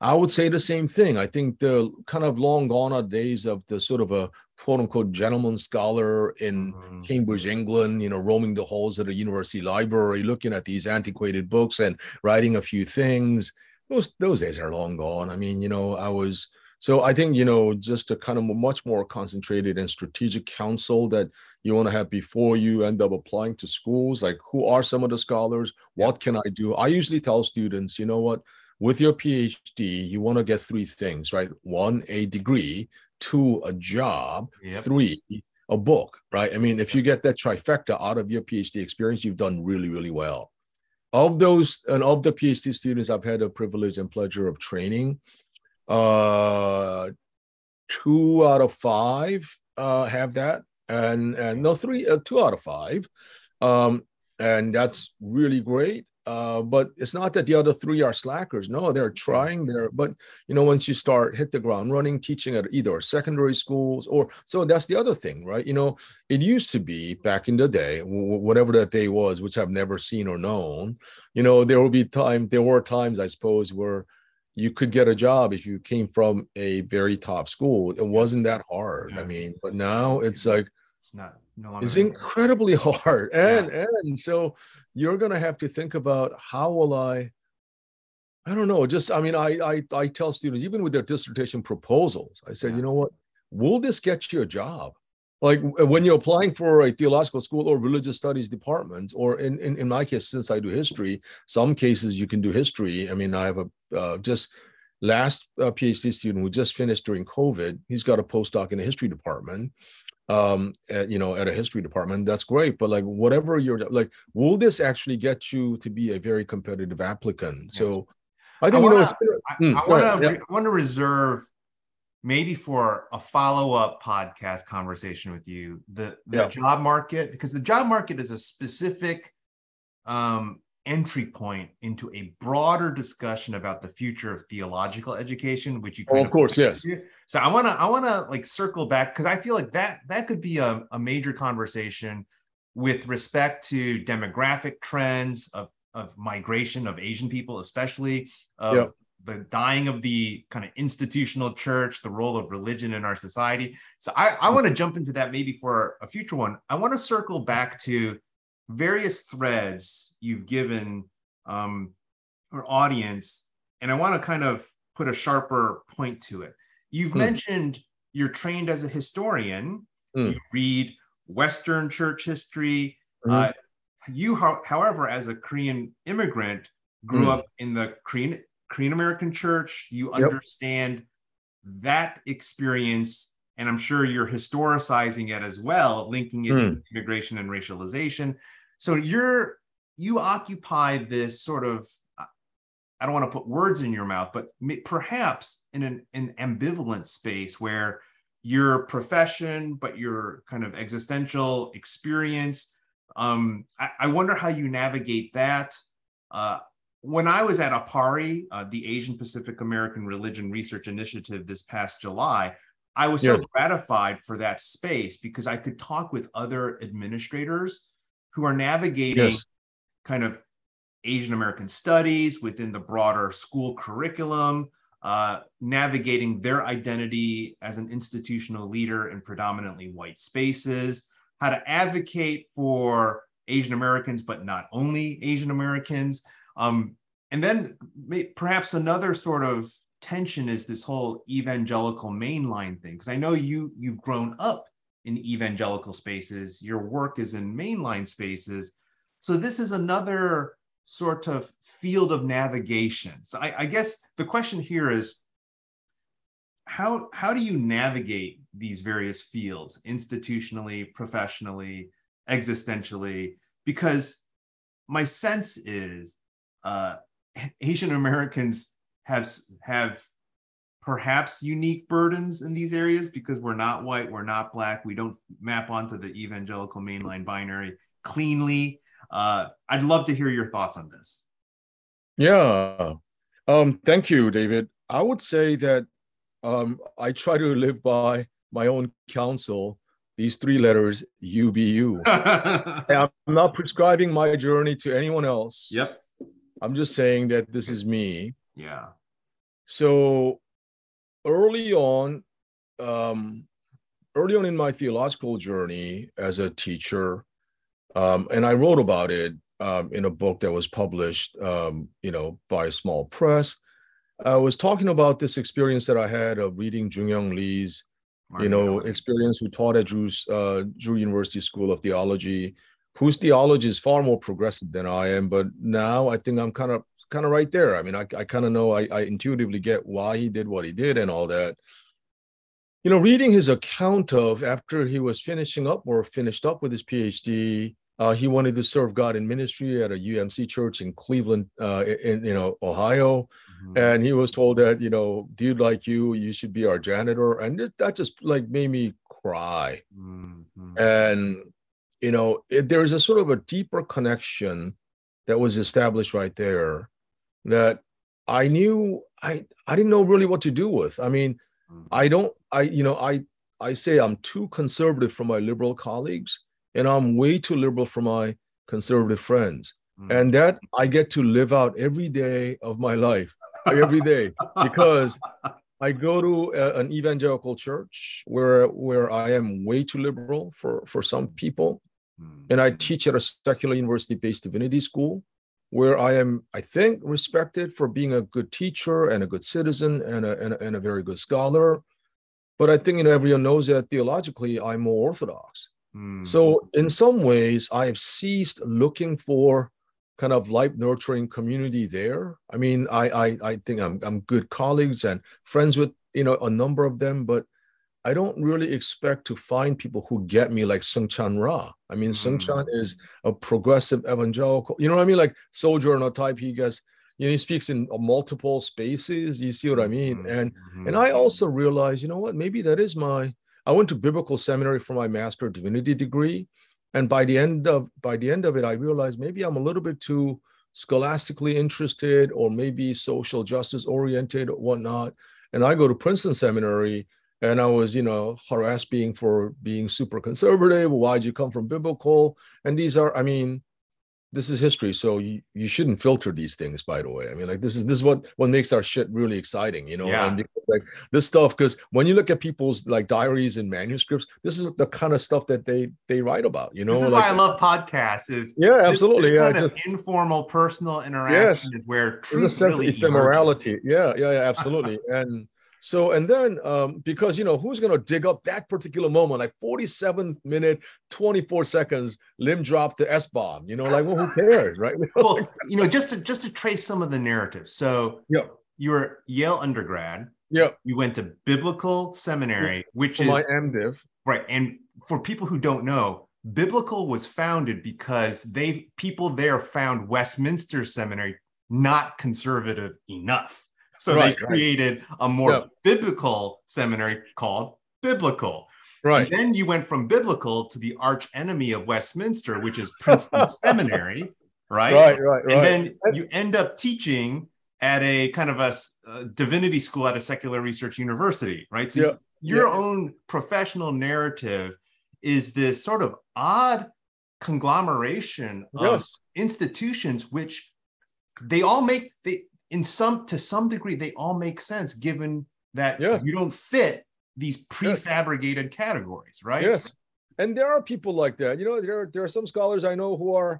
I would say the same thing. I think the kind of long gone are days of the sort of a quote unquote gentleman scholar in Mhm. Cambridge, England, you know, roaming the halls of the university library, looking at these antiquated books and writing a few things. Those those days are long gone. I mean, you know, I was so I think you know just a kind of much more concentrated and strategic counsel that you want to have before you end up applying to schools. Like, who are some of the scholars? What can I do? I usually tell students, you know what, with your PhD, you want to get three things, right? One, a degree. Two, a job. Yep. three a book right? I mean if you get that trifecta out of your phd experience you've done really really well. Of those and of the phd students i've had the privilege and pleasure of training uh two out of five uh have that. And and no three uh, two out of five. Um and that's really great uh but it's not that the other three are slackers. No they're trying there but you know once you start hit the ground running teaching at either secondary schools or so that's the other thing right? You know it used to be back in the day whatever that day was which i've never seen or known you know there will be time there were times i suppose where you could get a job if you came from a very top school. It wasn't that hard i mean but now it's like It's not no incredibly [laughs] hard. And and so you're going to have to think about how will i i don't know just i mean I, I i tell students even with their dissertation proposals i said Yeah. you know what? Will this get you a job? Like when you're applying for a theological school or religious studies department or in, in in my case since i do history some cases you can do history. I mean i have a uh, just last uh, phd student who just finished during covid he's got a postdoc in the history department um at, you know at a history department that's great but like whatever you're like will this actually get you to be a very competitive applicant so i think you know wanna- it's- I, Mm, I want to yeah. I want to reserve maybe for a follow-up podcast conversation with you the the Yeah. job market because the job market is a specific um entry point into a broader discussion about the future of theological education, which you oh, of, of course, yes. So I want to I want to like circle back because I feel like that that could be a, a major conversation with respect to demographic trends of of migration of Asian people, especially of yep. the dying of the kind of institutional church, the role of religion in our society. So I, I hmm. want to jump into that maybe for a future one. I want to circle back to various threads you've given um, our audience, and I want to kind of put a sharper point to it. You've hmm. mentioned you're trained as a historian. Hmm. You read Western church history. Hmm. Uh, you, however, as a Korean immigrant, grew hmm. up in the Korean Korean American church. You yep. understand that experience, and I'm sure you're historicizing it as well, linking it to immigration and racialization. So you're you occupy this sort of I don't want to put words in your mouth, but perhaps in an, an ambivalent space where your profession, but your kind of existential experience. Um, I, I wonder how you navigate that. Uh, when I was at APARRI, uh, the Asian Pacific American Religion Research Initiative, this past July, I was yeah. so gratified for that space because I could talk with other administrators who are navigating yes. kind of Asian American studies within the broader school curriculum, uh, navigating their identity as an institutional leader in predominantly white spaces, how to advocate for Asian Americans, but not only Asian Americans. Um, and then perhaps another sort of tension is this whole evangelical mainline thing, because I know you you've grown up in evangelical spaces, your work is in mainline spaces. So this is another sort of field of navigation. So I, I guess the question here is how how do you navigate these various fields institutionally, professionally, existentially? Because my sense is uh, Asian Americans have have perhaps unique burdens in these areas because we're not white, we're not black, we don't map onto the evangelical mainline binary cleanly. Uh, I'd love to hear your thoughts on this. Yeah. Um, thank you, David. I would say that um, I try to live by my own counsel, these three letters, UBU. [laughs] I'm not prescribing my journey to anyone else. Yep. I'm just saying that this is me. Yeah. So early on, um, early on in my theological journey as a teacher, um, and I wrote about it um, in a book that was published, um, you know, by a small press. I was talking about this experience that I had of reading Jung Lee's, you know, experience who taught at Drew's, uh, Drew University School of Theology, whose theology is far more progressive than I am. But now I think I'm kind of kind of right there. I mean, I, I kind of know, I, I intuitively get why he did what he did and all that. You know, reading his account of after he was finishing up or finished up with his PhD, uh, he wanted to serve God in ministry at a UMC church in Cleveland, uh, in you know Ohio, mm-hmm. and he was told that you know, dude like you, you should be our janitor, and that just like made me cry. Mm-hmm. And you know, it, there is a sort of a deeper connection that was established right there that I knew I I didn't know really what to do with. I mean, mm-hmm. I don't I you know I I say I'm too conservative for my liberal colleagues and I'm way too liberal for my conservative friends. Mm-hmm. And that I get to live out every day of my life, every day, because I go to a, an evangelical church where where I am way too liberal for for some people, mm-hmm. and I teach at a secular university-based divinity school where I am, I think, respected for being a good teacher and a good citizen and a, and a, and a very good scholar. But I think you know, everyone knows that theologically, I'm more orthodox. Mm. So in some ways, I have ceased looking for kind of life nurturing community there. I mean, I I, I think I'm I'm good colleagues and friends with you know a number of them, but I don't really expect to find people who get me like Soong-Chan Rah. I mean, mm. Seung-Chan is a progressive evangelical, you know what I mean? Like sojourner type. He gets, you know, he speaks in multiple spaces. You see what I mean? Mm-hmm. And mm-hmm. and I also realize, you know what? Maybe that is my. I went to biblical seminary for my master divinity degree, and by the end of by the end of it, I realized maybe I'm a little bit too scholastically interested or maybe social justice oriented or whatnot. And I go to Princeton Seminary and I was, you know, harassed being for being super conservative. Why'd you come from biblical? And these are, I mean, this is history so you, you shouldn't filter these things by the way i mean like this is this is what what makes our shit really exciting you know Yeah. and because, like this stuff because when you look at people's like diaries and manuscripts this is the kind of stuff that they they write about you know this is like why I love podcasts. Is yeah this- absolutely This, yeah kind of informal, personal interaction Yes. where truth a sense really ephemerality yeah yeah yeah absolutely and so and then um because you know who's going to dig up that particular moment like 47 minute 24 seconds lim dropped the s-bomb you know like well who [laughs] cares right [laughs] well, you know, just to just to trace some of the narrative. So yeah you were Yale undergrad. yeah You went to biblical seminary, which for is my mdiv right. And for people who don't know, biblical was founded because they people there found Westminster Seminary not conservative enough. So Right, they right. created a more Yeah. biblical seminary called biblical. right And then you went from biblical to the arch enemy of Westminster, which is Princeton [laughs] Seminary, right? right right right And then you end up teaching at a kind of a, uh, divinity school at a secular research university, right? So Yeah. your Yeah. own professional narrative is this sort of odd conglomeration of institutions which they all make they in some to some degree they all make sense given that Yeah. you don't fit these prefabricated categories right? Yes. And there are people like that. You know there, there are some scholars i know who are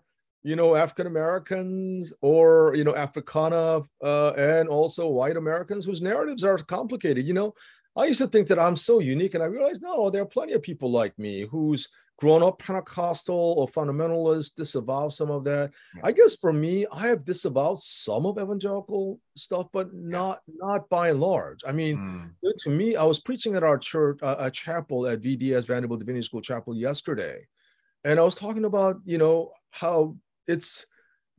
you know african americans or you know africana uh, and also white americans whose narratives are complicated. You know i used to think that i'm so unique and i realized no there are plenty of people like me who's grown up pentecostal or fundamentalist disavow some of that Yeah. i guess for me i have disavowed some of evangelical stuff but not not by and large i mean Mm, to me. I was preaching at our church, uh, a chapel at VDS Vanderbilt Divinity School Chapel yesterday, and I was talking about you know how it's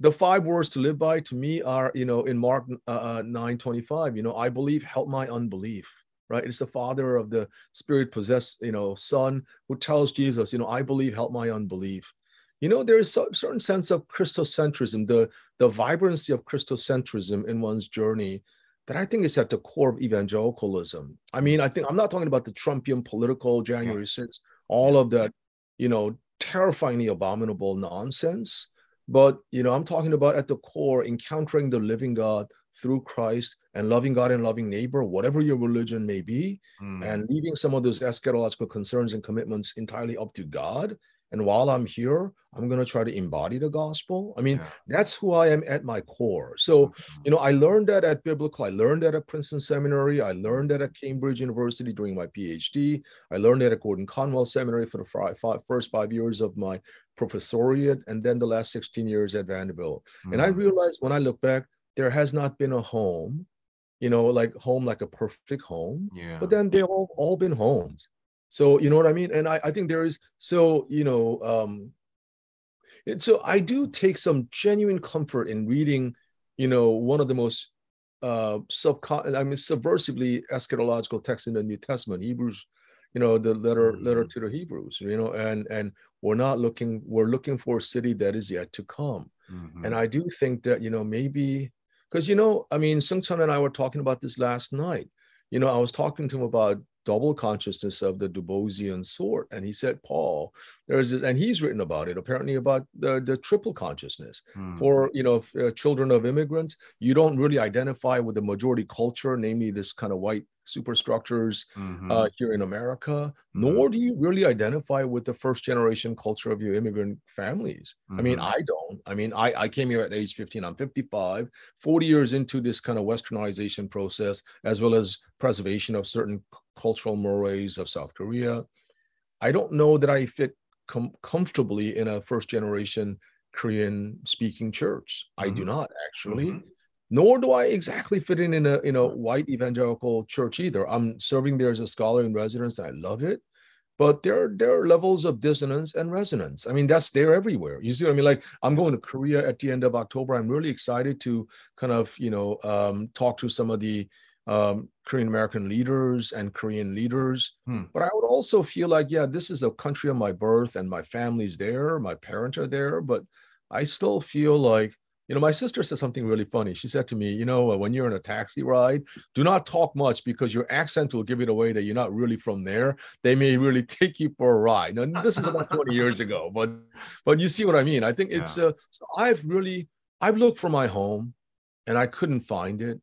the five words to live by. To me, are you know in Mark uh, nine twenty five. You know, I believe, help my unbelief. Right? It's the Father of the Spirit possessed, you know, Son who tells Jesus, you know, I believe, help my unbelief. You know, there is a certain sense of Christocentrism, the the vibrancy of Christocentrism in one's journey that I think is at the core of evangelicalism. I mean, I think I'm not talking about the Trumpian political January 6th, all of that, you know, terrifyingly abominable nonsense. But, you know, I'm talking about at the core, encountering the living God through Christ and loving God and loving neighbor, whatever your religion may be, mm. and leaving some of those eschatological concerns and commitments entirely up to God. And while I'm here, I'm going to try to embody the gospel. I mean, Yeah. that's who I am at my core. So, you know, I learned that at Biblical. I learned that at Princeton Seminary. I learned that at Cambridge University during my PhD. I learned that at Gordon Conwell Seminary for the fi- fi- first five years of my professoriate, and then the last 16 years at Vanderbilt. And I Mm. realized when I look back, there has not been a home, you know, like home like a perfect home, yeah but then they've all, all been homes. So, you know what I mean? And I, I think there is, so, you know, um, and so I do take some genuine comfort in reading, you know, one of the most uh subcon I mean subversively eschatological texts in the New Testament, Hebrews, you know, the letter letter Mhm. to the Hebrews, you know, and and we're not looking, we're looking for a city that is yet to come. Mhm. And I do think that, you know, maybe because you know, I mean, Soong-Chan and I were talking about this last night. You know, I was talking to him about double consciousness of the Du Boisian sort. And he said, Paul, there's this, and he's written about it, apparently about the, the triple consciousness. Mm. For, you know, uh, children of immigrants, you don't really identify with the majority culture, namely this kind of white superstructures Mhm. uh, here in America, Mhm. nor do you really identify with the first generation culture of your immigrant families. I mean, Mhm. I don't. I mean, I, I came here at age 15, I'm 55, 40 years into this kind of westernization process, as well as preservation of certain cultural mores of South Korea. I don't know that I fit com- comfortably in a first generation Korean speaking church. I do Mhm. not actually Mhm. Nor do I exactly fit in in a in a white evangelical church either. I'm serving there as a scholar in residence, and I love it. But there, there are levels of dissonance and resonance. I mean, that's there everywhere. You see what I mean? Like I'm going to Korea at the end of October. I'm really excited to kind of, you know, um, talk to some of the um, Korean American leaders and Korean leaders. Hmm. But I would also feel like, yeah, this is the country of my birth and my family's there, my parents are there, but I still feel like you know, my sister said something really funny. She said to me, you know, when you're in a taxi ride, do not talk much because your accent will give it away that you're not really from there. They may really [laughs] take you for a ride. Now, this is about 20 years ago, but but you see what I mean. I think it's yeah. uh, so I've really I've looked for my home and I couldn't find it.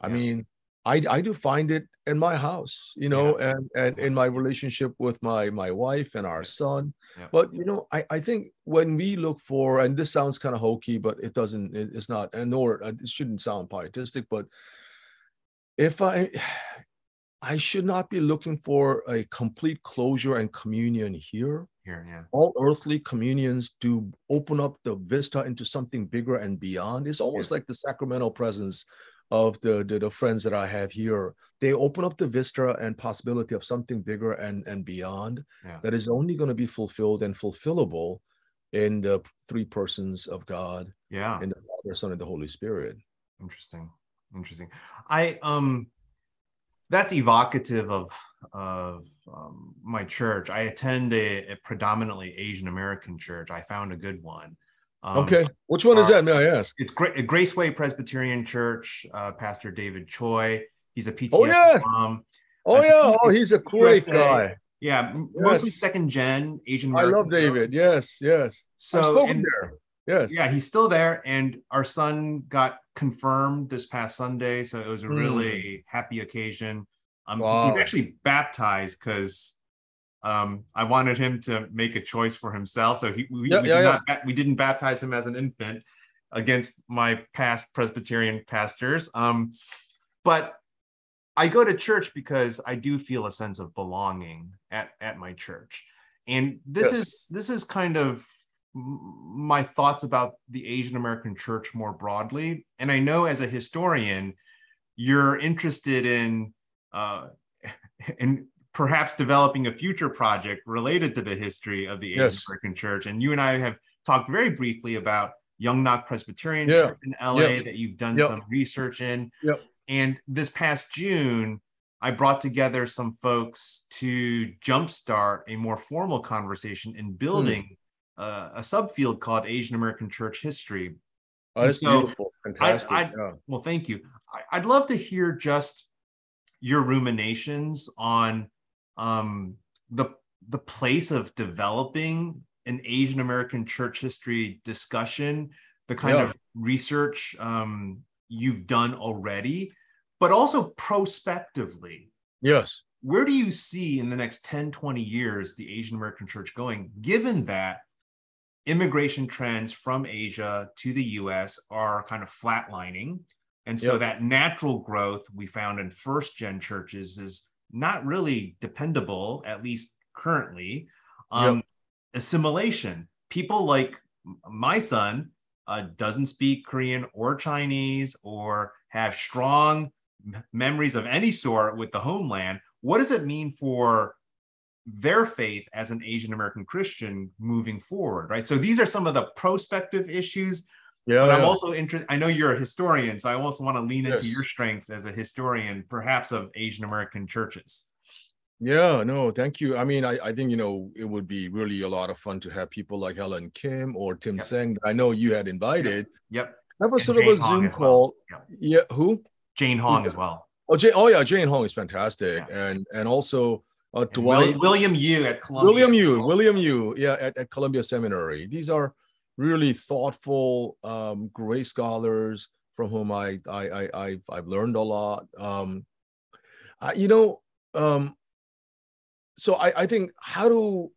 I yeah. mean, I I do find it in my house, you know, yeah. and and in my relationship with my my wife and our son. Yeah. But you know, I I think when we look for, and this sounds kind of hokey, but it doesn't. It, it's not, and nor uh, it shouldn't sound pietistic. But if I [sighs] I should not be looking for a complete closure and communion here. Here, yeah. All earthly communions do open up the vista into something bigger and beyond. It's almost yeah. like the sacramental presence of the, the, the friends that I have here, they open up the vista and possibility of something bigger and and beyond yeah. that is only going to be fulfilled and fulfillable in the three persons of God. Yeah, in the Father, Son, and the Holy Spirit. Interesting, interesting. I um, that's evocative of of um, my church. I attend a, a predominantly Asian American church. I found a good one. Um, okay, which one is that? May I ask? It's Gra- Graceway Presbyterian Church. Uh, Pastor David Choi. He's a PTS oh, yeah. mom. Oh uh, yeah, oh he's a great USA. guy. Yeah, yes. mostly second gen Asian. American I love David. Yes, yes. So and, there. Yes. Yeah, he's still there, and our son got confirmed this past Sunday, so it was a really mm. happy occasion. Um, wow. he's actually baptized because um, I wanted him to make a choice for himself. So he, we, yeah, we, yeah, did yeah. Not, we didn't baptize him as an infant against my past Presbyterian pastors. Um, but I go to church because I do feel a sense of belonging at, at my church. And this yes. is this is kind of my thoughts about the Asian American church more broadly. And I know as a historian, you're interested in uh, [laughs] in perhaps developing a future project related to the history of the Asian yes. American Church. And you and I have talked very briefly about Yongnak Presbyterian yeah. Church in LA that you've done some research in. Yep. And this past June, I brought together some folks to jumpstart a more formal conversation in building mm. uh, a subfield called Asian American Church History. Oh, that's so beautiful. Fantastic. I, I, yeah. Well, thank you. I, I'd love to hear just your ruminations on um, the the place of developing an Asian American church history discussion, the kind yeah. of research um, you've done already, but also prospectively. Yes. Where do you see in the next 10, 20 years the Asian American church going, given that immigration trends from Asia to the US are kind of flatlining? And so yep. that natural growth we found in first gen churches is not really dependable, at least currently. Um, yep. Assimilation. People like my son uh, doesn't speak Korean or Chinese or have strong m- memories of any sort with the homeland. What does it mean for their faith as an Asian American Christian moving forward? Right. So these are some of the prospective issues. Yeah, but I'm also interested. I know you're a historian, so I also want to lean yes. into your strengths as a historian, perhaps of Asian American churches. Yeah, no, thank you. I mean, I, I think you know it would be really a lot of fun to have people like Helen Kim or Tim yep. Seng. I know you had invited. Yep. Have a sort Jane of a Hong Zoom call. Well. Yep. Yeah. Who? Jane Hong yeah. as well. Oh, Jane. Oh, yeah. Jane Hong is fantastic, yeah. and and also uh, Dwight William Yoo at Columbia. William Yoo. William Yoo. Yeah, at, at Columbia Seminary. These are really thoughtful, um, great scholars from whom I I, I I've I've learned a lot. Um, I, you know, um, so I, I think how to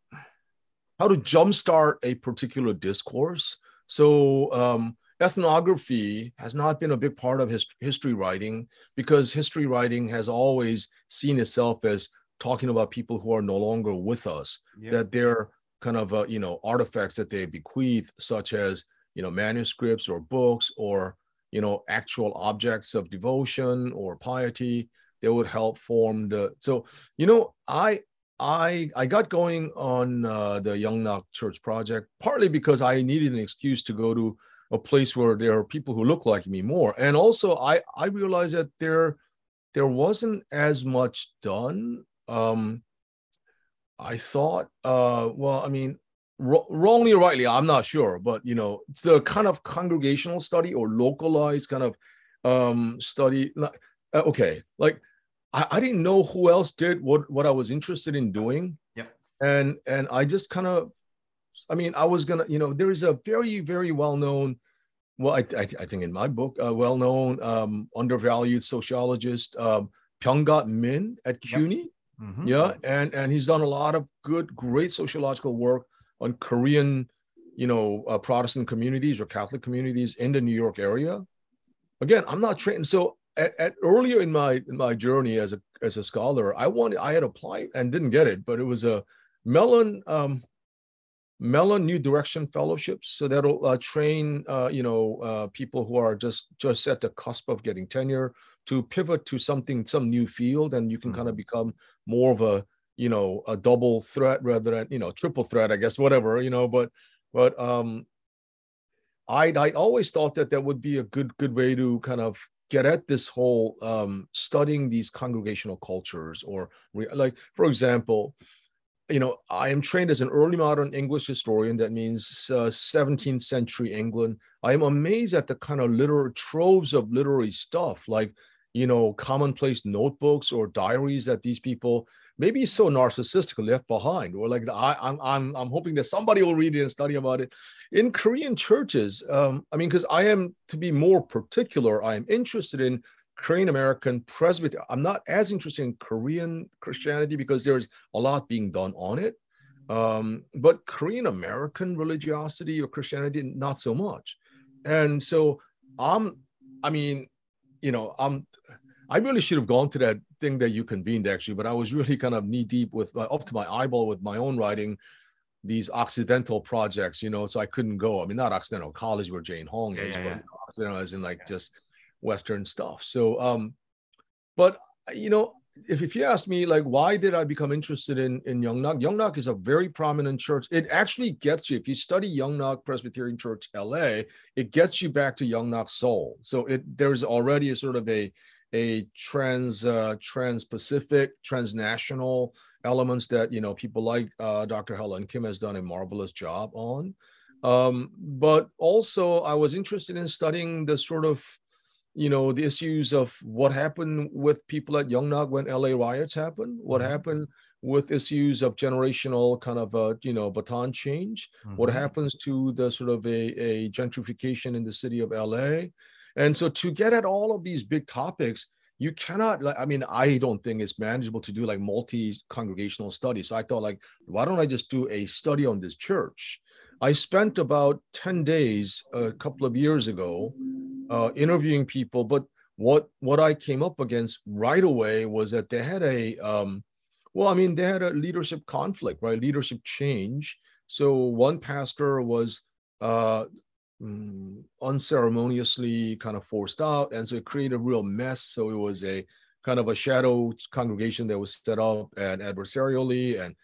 how to jumpstart a particular discourse. So um, ethnography has not been a big part of his, history writing because history writing has always seen itself as talking about people who are no longer with us, yeah. that they're kind of uh, you know artifacts that they bequeath such as you know manuscripts or books or you know actual objects of devotion or piety that would help form the so you know i i i got going on uh, the Yongnak church project partly because i needed an excuse to go to a place where there are people who look like me more. And also i i realized that there there wasn't as much done um I thought, uh, well, I mean, wrongly or rightly, I'm not sure, but you know, it's the kind of congregational study or localized kind of um, study. Uh, okay, like I, I didn't know who else did what what I was interested in doing. Yep. And and I just kind of, I mean, I was gonna, you know, there is a very very well known, well, I, I, I think in my book, a well known um, undervalued sociologist, um, Pyong Gap Min at CUNY. Yep. Mm-hmm. Yeah, and and he's done a lot of good, great sociological work on Korean, you know, uh, Protestant communities or Catholic communities in the New York area. Again, I'm not trained. So at, at, earlier in my in my journey as a as a scholar, I wanted I had applied and didn't get it, but it was a Mellon um, Mellon New Direction Fellowships. So that'll uh, train uh, you know uh, people who are just just at the cusp of getting tenure to pivot to something some new field, and you can mm-hmm. kind of become more of a you know a double threat rather than you know triple threat i guess whatever you know but but um i i always thought that that would be a good good way to kind of get at this whole um studying these congregational cultures or like for example you know i am trained as an early modern english historian. That means uh, 17th century england. I am amazed at the kind of literary troves of literary stuff. Like you know commonplace notebooks or diaries that these people maybe so narcissistic left behind or like I, I'm, I'm i'm hoping that somebody will read it and study about it. In korean churches um, i mean because i am to be more particular i am interested in korean american presbytery i'm not as interested in korean christianity because there's a lot being done on it. Um, but korean american religiosity or christianity not so much. And so i'm i mean you know i'm I really should have gone to that thing that you convened actually, but I was really kind of knee deep with uh, up to my eyeball with my own writing, these Occidental projects, you know, so I couldn't go. I mean, not Occidental College where Jane Hong is, yeah, yeah, but Occidental as in like yeah. just Western stuff. So, um, but you know, if, if you ask me like why did I become interested in in Yongnak? Yongnak is a very prominent church. It actually gets you if you study Yongnak Presbyterian Church LA, it gets you back to Yongnak Seoul. So it there's already a sort of a a trans uh, trans-Pacific, transnational elements that you know people like uh, Dr. Helen Kim has done a marvelous job on. Um, but also, I was interested in studying the sort of you know the issues of what happened with people at Yongnak when LA riots happened, what mm-hmm. happened with issues of generational kind of a you know baton change, mm-hmm. what happens to the sort of a, a gentrification in the city of LA and so to get at all of these big topics, you cannot like i mean i don't think it's manageable to do like multi congregational studies so i thought like why don't i just do a study on this church i spent about 10 days a couple of years ago uh, interviewing people but what what i came up against right away was that they had a um, well i mean they had a leadership conflict right leadership change so one pastor was uh, um, unceremoniously kind of forced out. And so it created a real mess. So it was a kind of a shadow congregation that was set up and adversarially. And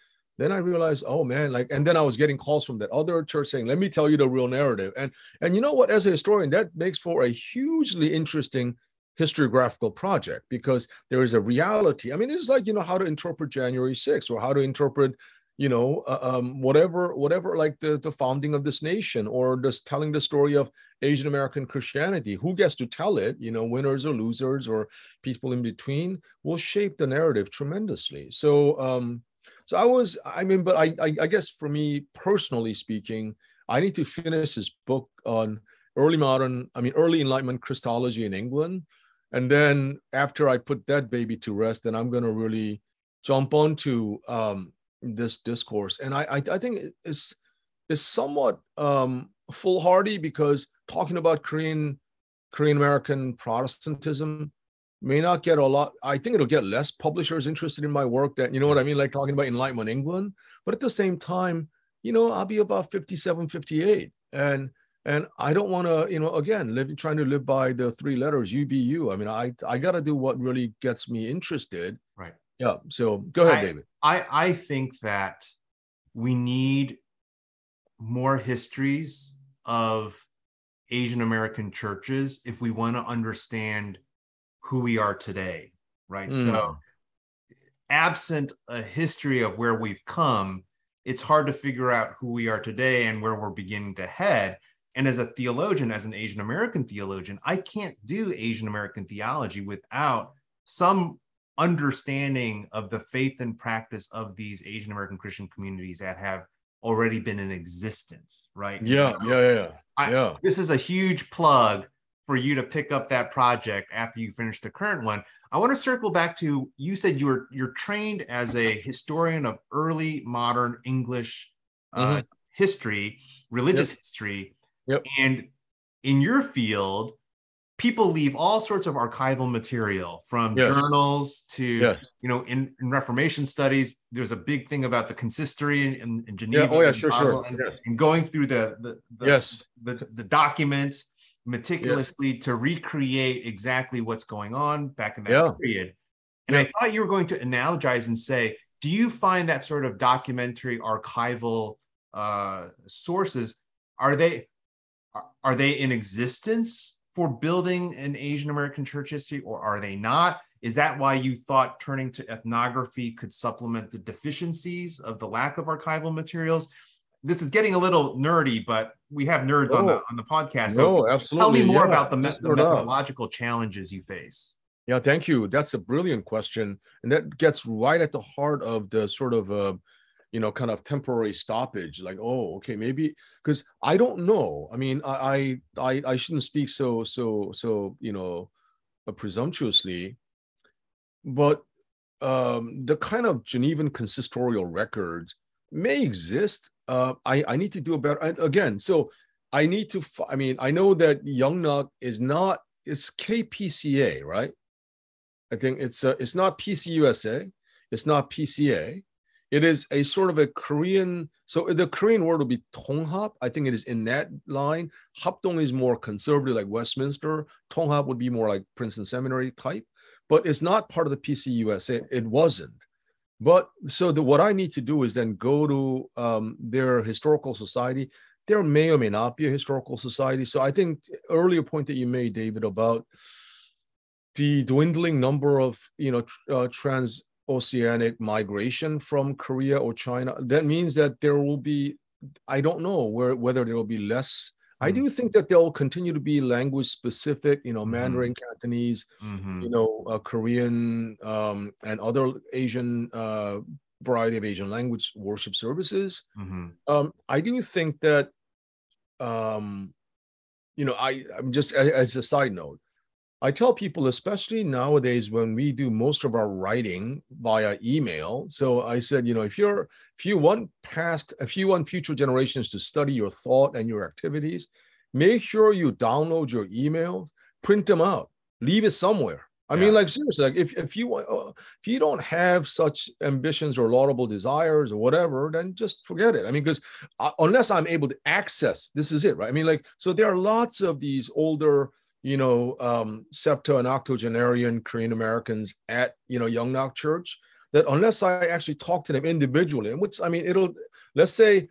then I realized, oh man, like, and then I was getting calls from that other church saying, let me tell you the real narrative. And and you know what, as a historian, that makes for a hugely interesting historiographical project because there is a reality. I mean, it's like, you know, how to interpret January 6th or how to interpret you know uh, um, whatever whatever like the, the founding of this nation or just telling the story of asian american christianity who gets to tell it you know winners or losers or people in between will shape the narrative tremendously so um so i was i mean but i i, I guess for me personally speaking i need to finish this book on early modern i mean early enlightenment christology in england. And then after i put that baby to rest then i'm going to really jump onto um this discourse, and I I, I think it's it's somewhat um, foolhardy because talking about Korean Korean American Protestantism may not get a lot. I think it'll get less publishers interested in my work. That you know what I mean, like talking about Enlightenment England. But at the same time, you know, I'll be about 57, 58, and and I don't want to, you know, again, live, trying to live by the three letters UBU. I mean, I I got to do what really gets me interested. Right. Yeah. So go ahead, I, David. I, I think that we need more histories of Asian American churches if we want to understand who we are today, right? Mm. So, absent a history of where we've come, it's hard to figure out who we are today and where we're beginning to head. And as a theologian, as an Asian American theologian, I can't do Asian American theology without some understanding of the faith and practice of these Asian American Christian communities that have already been in existence, right? Yeah, so yeah, yeah, I, yeah. This is a huge plug for you to pick up that project after you finish the current one. I want to circle back to you said you were you're trained as a historian of early modern English uh, mm-hmm. history, religious yep. history, yep. and in your field, people leave all sorts of archival material from yes. journals to yes. you know in, in, reformation studies there's a big thing about the consistory in, in geneva yeah. oh yeah sure sure and, yes. and, going through the the, the yes the, the documents meticulously to recreate exactly what's going on back in that yeah. period and yeah. i thought you were going to analogize and say do you find that sort of documentary archival uh, sources are they are they in existence for building an Asian American church history, or are they not? Is that why you thought turning to ethnography could supplement the deficiencies of the lack of archival materials? This is getting a little nerdy, but we have nerds on the oh. on the podcast. So no, absolutely. Tell me more yeah, about the, me- the methodological challenges you face. Yeah, thank you. That's a brilliant question, and that gets right at the heart of the sort of uh, you know kind of temporary stoppage like oh okay maybe because i don't know i mean I, I i shouldn't speak so so so you know uh, presumptuously but um the kind of genevan consistorial records may exist uh i i need to do a better and again so i need to i mean i know that Young Yongnak is not it's kpca right i think it's uh, it's not pcusa it's not pca it is a sort of a Korean, so the Korean word would be Tonghap. I think it is in that line. Hapdong is more conservative, like Westminster. Tonghap would be more like Princeton Seminary type, but it's not part of the PCUSA. It wasn't. But so the, what I need to do is then go to um, their historical society. There may or may not be a historical society. So I think earlier point that you made, David, about the dwindling number of you know uh, trans oceanic migration from Korea or China, that means that there will be, I don't know where whether there will be less. Mm-hmm. I do think that there'll continue to be language specific, you know, mm-hmm. Mandarin, Cantonese, mm-hmm. you know, uh, Korean, um, and other Asian uh, variety of Asian language worship services. Mm-hmm. Um, I do think that, um, you know, I I'm just as a side note, I tell people, especially nowadays when we do most of our writing via email. So I said, you know, if you're if you want past, if you want future generations to study your thought and your activities, make sure you download your emails, print them out, leave it somewhere. I yeah. mean, like seriously, like if, if you uh, if you don't have such ambitions or laudable desires or whatever, then just forget it. I mean, because uh, unless I'm able to access, this is it, right? I mean, like so there are lots of these older you know, um, septo and octogenarian Korean Americans at, you know, Yongnak Church, that unless I actually talk to them individually, and which I mean, it'll, let's say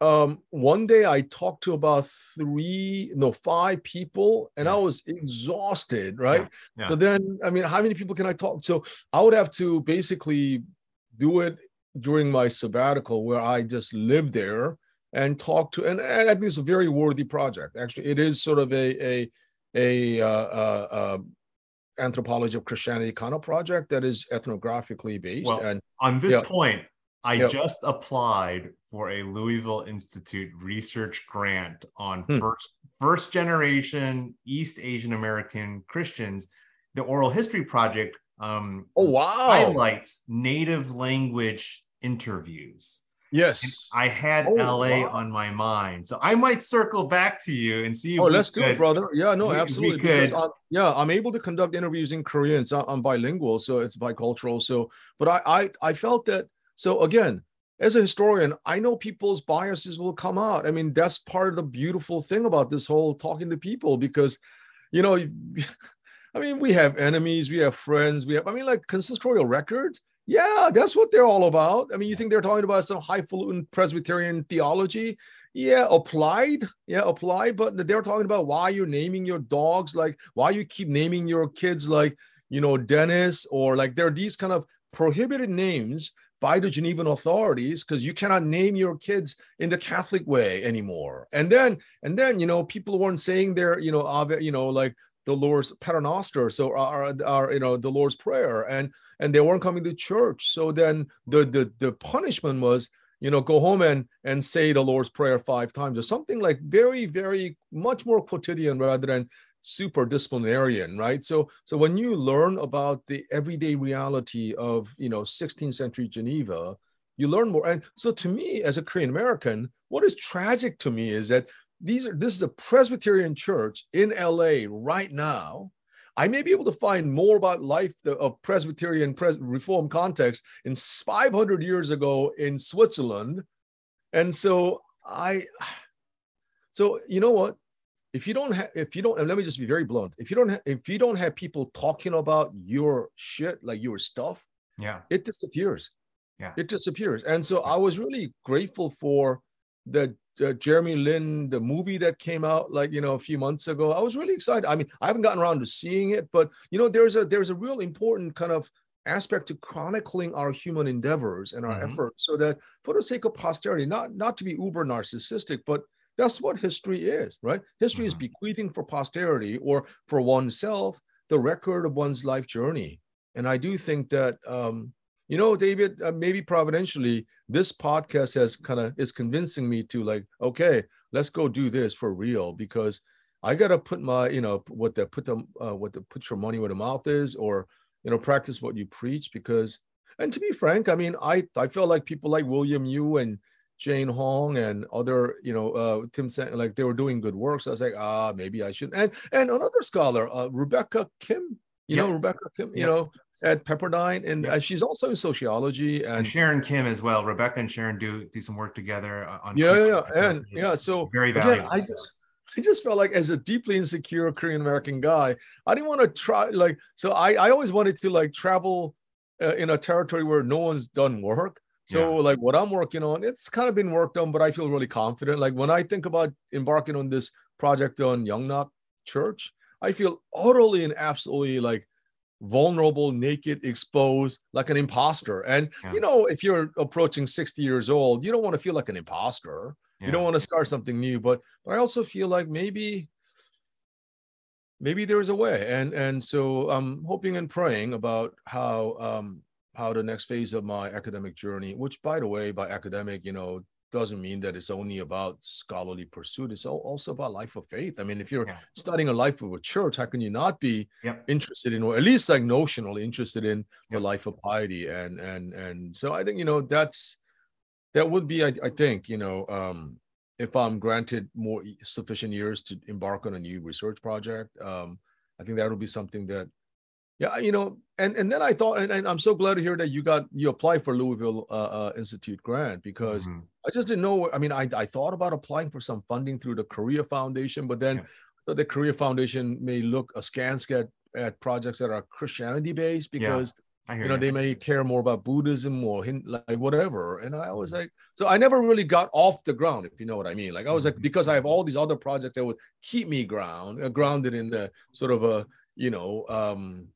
um, one day I talked to about three, no, five people, and yeah. I was exhausted, right? Yeah. Yeah. So then, I mean, how many people can I talk? So I would have to basically do it during my sabbatical where I just live there and talk to, and, and I think it's a very worthy project. Actually, it is sort of a, a a, uh, uh, uh, anthropology of Christianity kind of project that is ethnographically based. Well, and on this yeah. point, I yeah. just applied for a Louisville Institute research grant on hmm. first first generation East Asian American Christians. The oral history project um, oh wow highlights native language interviews Yes. And I had oh, LA wow. on my mind. So I might circle back to you and see. oh, let's could, do it, brother. Yeah, no, absolutely. We could. I'm, yeah, I'm able to conduct interviews in Korean. So I'm bilingual, so it's bicultural. So, but I, I, I felt that. So again, as a historian, I know people's biases will come out. I mean, that's part of the beautiful thing about this whole talking to people because, you know, [laughs] I mean, we have enemies, we have friends, we have, I mean, like consistorial records yeah, that's what they're all about. I mean, you think they're talking about some highfalutin Presbyterian theology? Yeah, applied. Yeah, applied. But they're talking about why you're naming your dogs, like why you keep naming your kids like, you know, Dennis, or like there are these kind of prohibited names by the Genevan authorities because you cannot name your kids in the Catholic way anymore. And then, and then, you know, people weren't saying their, you know, you know, like the Lord's Paternoster, so uh, our, our, you know, the Lord's Prayer, and and they weren't coming to church. So then the the the punishment was, you know, go home and and say the Lord's Prayer five times or something like very, very much more quotidian rather than super disciplinarian right so so when you learn about the everyday reality of you know 16th century geneva you learn more and so to me as a korean american what is tragic to me is that these are this is a presbyterian church in la right now. I may be able to find more about life of presbyterian pres- reform context in 500 years ago in switzerland. And so i so you know what? If you don't have if you don't and let me just be very blunt. If you don't ha- if you don't have people talking about your shit like your stuff yeah. it disappears. Yeah. It disappears. And so i was really grateful for the uh, jeremy lin the movie that came out like you know a few months ago i was really excited i mean i haven't gotten around to seeing it but you know there's a there's a real important kind of aspect to chronicling our human endeavors and our mm-hmm. efforts so that for the sake of posterity not not to be uber narcissistic but that's what history is, right? History mm-hmm. is bequeathing for posterity or for oneself the record of one's life journey. And I do think that, um, you know, David, uh, maybe providentially, this podcast has kind of is convincing me to like, okay, let's go do this for real because I gotta put my, you know, what the put them, uh, what the put your money where the mouth is, or you know, practice what you preach. Because, and to be frank, I mean, I I feel like people like William Yoo and Jane Hong and other, you know, uh, Tim like they were doing good work. So I was like, ah, maybe I should. And and another scholar, uh, Rebecca Kim, you yep. know, Rebecca Kim, you yep. know, at Pepperdine, and yep. uh, she's also in sociology and, and, Sharon Kim as well. Rebecca and Sharon do do some work together uh, on. Yeah, yeah, yeah. and yeah, so very valuable. Again, I just. I just felt like as a deeply insecure Korean American guy, I didn't want to try like so I, I always wanted to like travel uh, in a territory where no one's done work so yeah. like what I'm working on, it's kind of been worked on, but I feel really confident. Like when I think about embarking on this project on Yongnak Church, I feel utterly and absolutely like vulnerable, naked, exposed, like an imposter. And yeah. you know, if you're approaching 60 years old, you don't want to feel like an imposter. Yeah. You don't want to start something new. But, but I also feel like maybe maybe there's a way. And and so I'm hoping and praying about how um how the next phase of my academic journey, which by the way, by academic, you know, doesn't mean that it's only about scholarly pursuit. It's also about life of faith. I mean, if you're yeah. studying a life of a church, how can you not be yep. interested in, or at least like notionally interested in yep. the life of piety? And and and so I think you know that's that would be, I, I think, you know, um, if I'm granted more sufficient years to embark on a new research project, um, I think that would be something that yeah, you know, and and then I thought, and, and I'm so glad to hear that you got you applied for Louisville uh, uh, Institute grant because mm-hmm. I just didn't know. I mean, I I thought about applying for some funding through the Korea Foundation, but then yeah. the Korea Foundation may look askance at at projects that are Christianity based because. Yeah. you know, you. they may care more about Buddhism or like whatever. And I was mm-hmm. like, so I never really got off the ground, if you know what I mean. Like I was like, mm-hmm. because I have all these other projects that would keep me ground, uh, grounded in the sort of a, you know, um,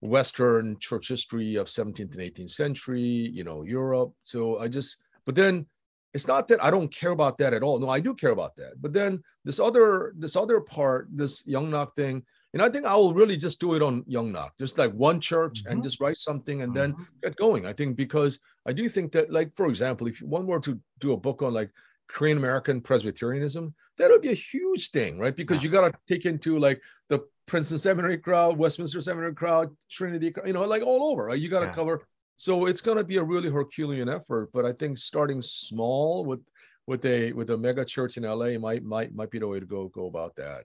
Western church history of 17th and 18th century, you know, Europe. So I just, but then it's not that I don't care about that at all. No, I do care about that. But then this other, this other part, this Yongnak thing, and I think I will really just do it on Yongnak, just like one church mm-hmm. and just write something and mm-hmm. then get going. I think because I do think that, like, for example, if one were to do a book on like Korean American Presbyterianism, that would be a huge thing, right? Because yeah. you got to take into like the Princeton Seminary crowd, Westminster Seminary crowd, Trinity, you know, like all over. Right? You got to yeah. cover. So it's going to be a really Herculean effort. But I think starting small with with a with a mega church in LA might might might be the way to go go about that.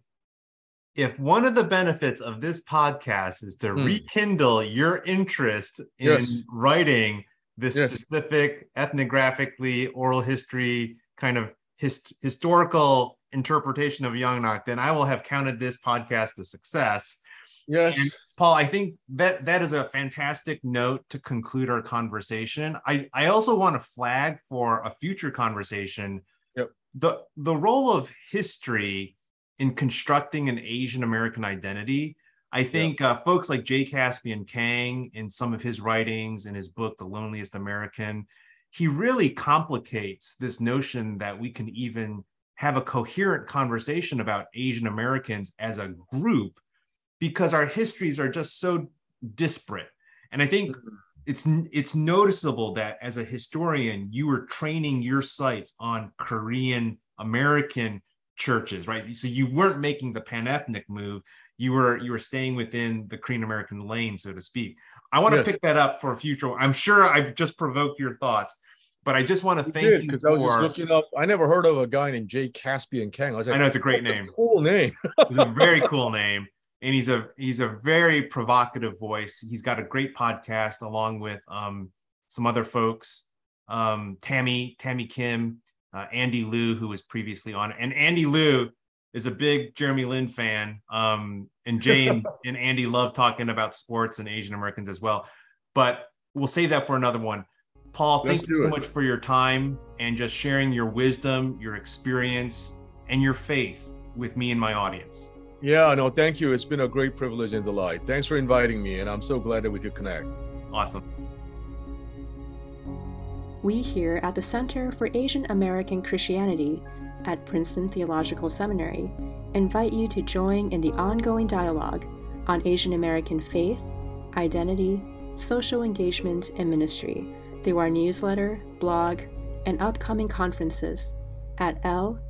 If one of the benefits of this podcast is to mm. rekindle your interest in yes. writing this yes. specific ethnographically oral history kind of hist- historical interpretation of Yongnak, then I will have counted this podcast a success. Yes. And Paul, I think that that is a fantastic note to conclude our conversation. I, I also want to flag for a future conversation yep. the the role of history in constructing an Asian American identity. I think yeah. uh, folks like Jay Caspian Kang, in some of his writings, in his book, The Loneliest American, he really complicates this notion that we can even have a coherent conversation about Asian Americans as a group because our histories are just so disparate. And I think mm-hmm. it's it's noticeable that as a historian, you were training your sights on Korean American churches, right? So you weren't making the pan-ethnic move. You were you were staying within the Korean American lane, so to speak. I want to yes. pick that up for a future. I'm sure I've just provoked your thoughts, but I just want to thank you because I was just looking up. I never heard of a guy named Jay Caspian Kang. I was like, I know it's a great name. A cool name. [laughs] it's a very cool name, and he's a he's a very provocative voice. He's got a great podcast along with um, some other folks, um, Tammy Tammy Kim, uh, Andy Liu, who was previously on, and Andy Liu is a big Jeremy Lin fan, um, and Jane [laughs] and Andy love talking about sports and Asian Americans as well. But we'll save that for another one. Paul, Let's thank you so it. much for your time and just sharing your wisdom, your experience, and your faith with me and my audience. Yeah, no, thank you. It's been a great privilege and delight. Thanks for inviting me, and I'm so glad that we could connect. Awesome. We here at the Center for Asian American Christianity at Princeton Theological Seminary invite you to join in the ongoing dialogue on Asian American faith, identity, social engagement, and ministry through our newsletter, blog, and upcoming conferences at ltiaa.com.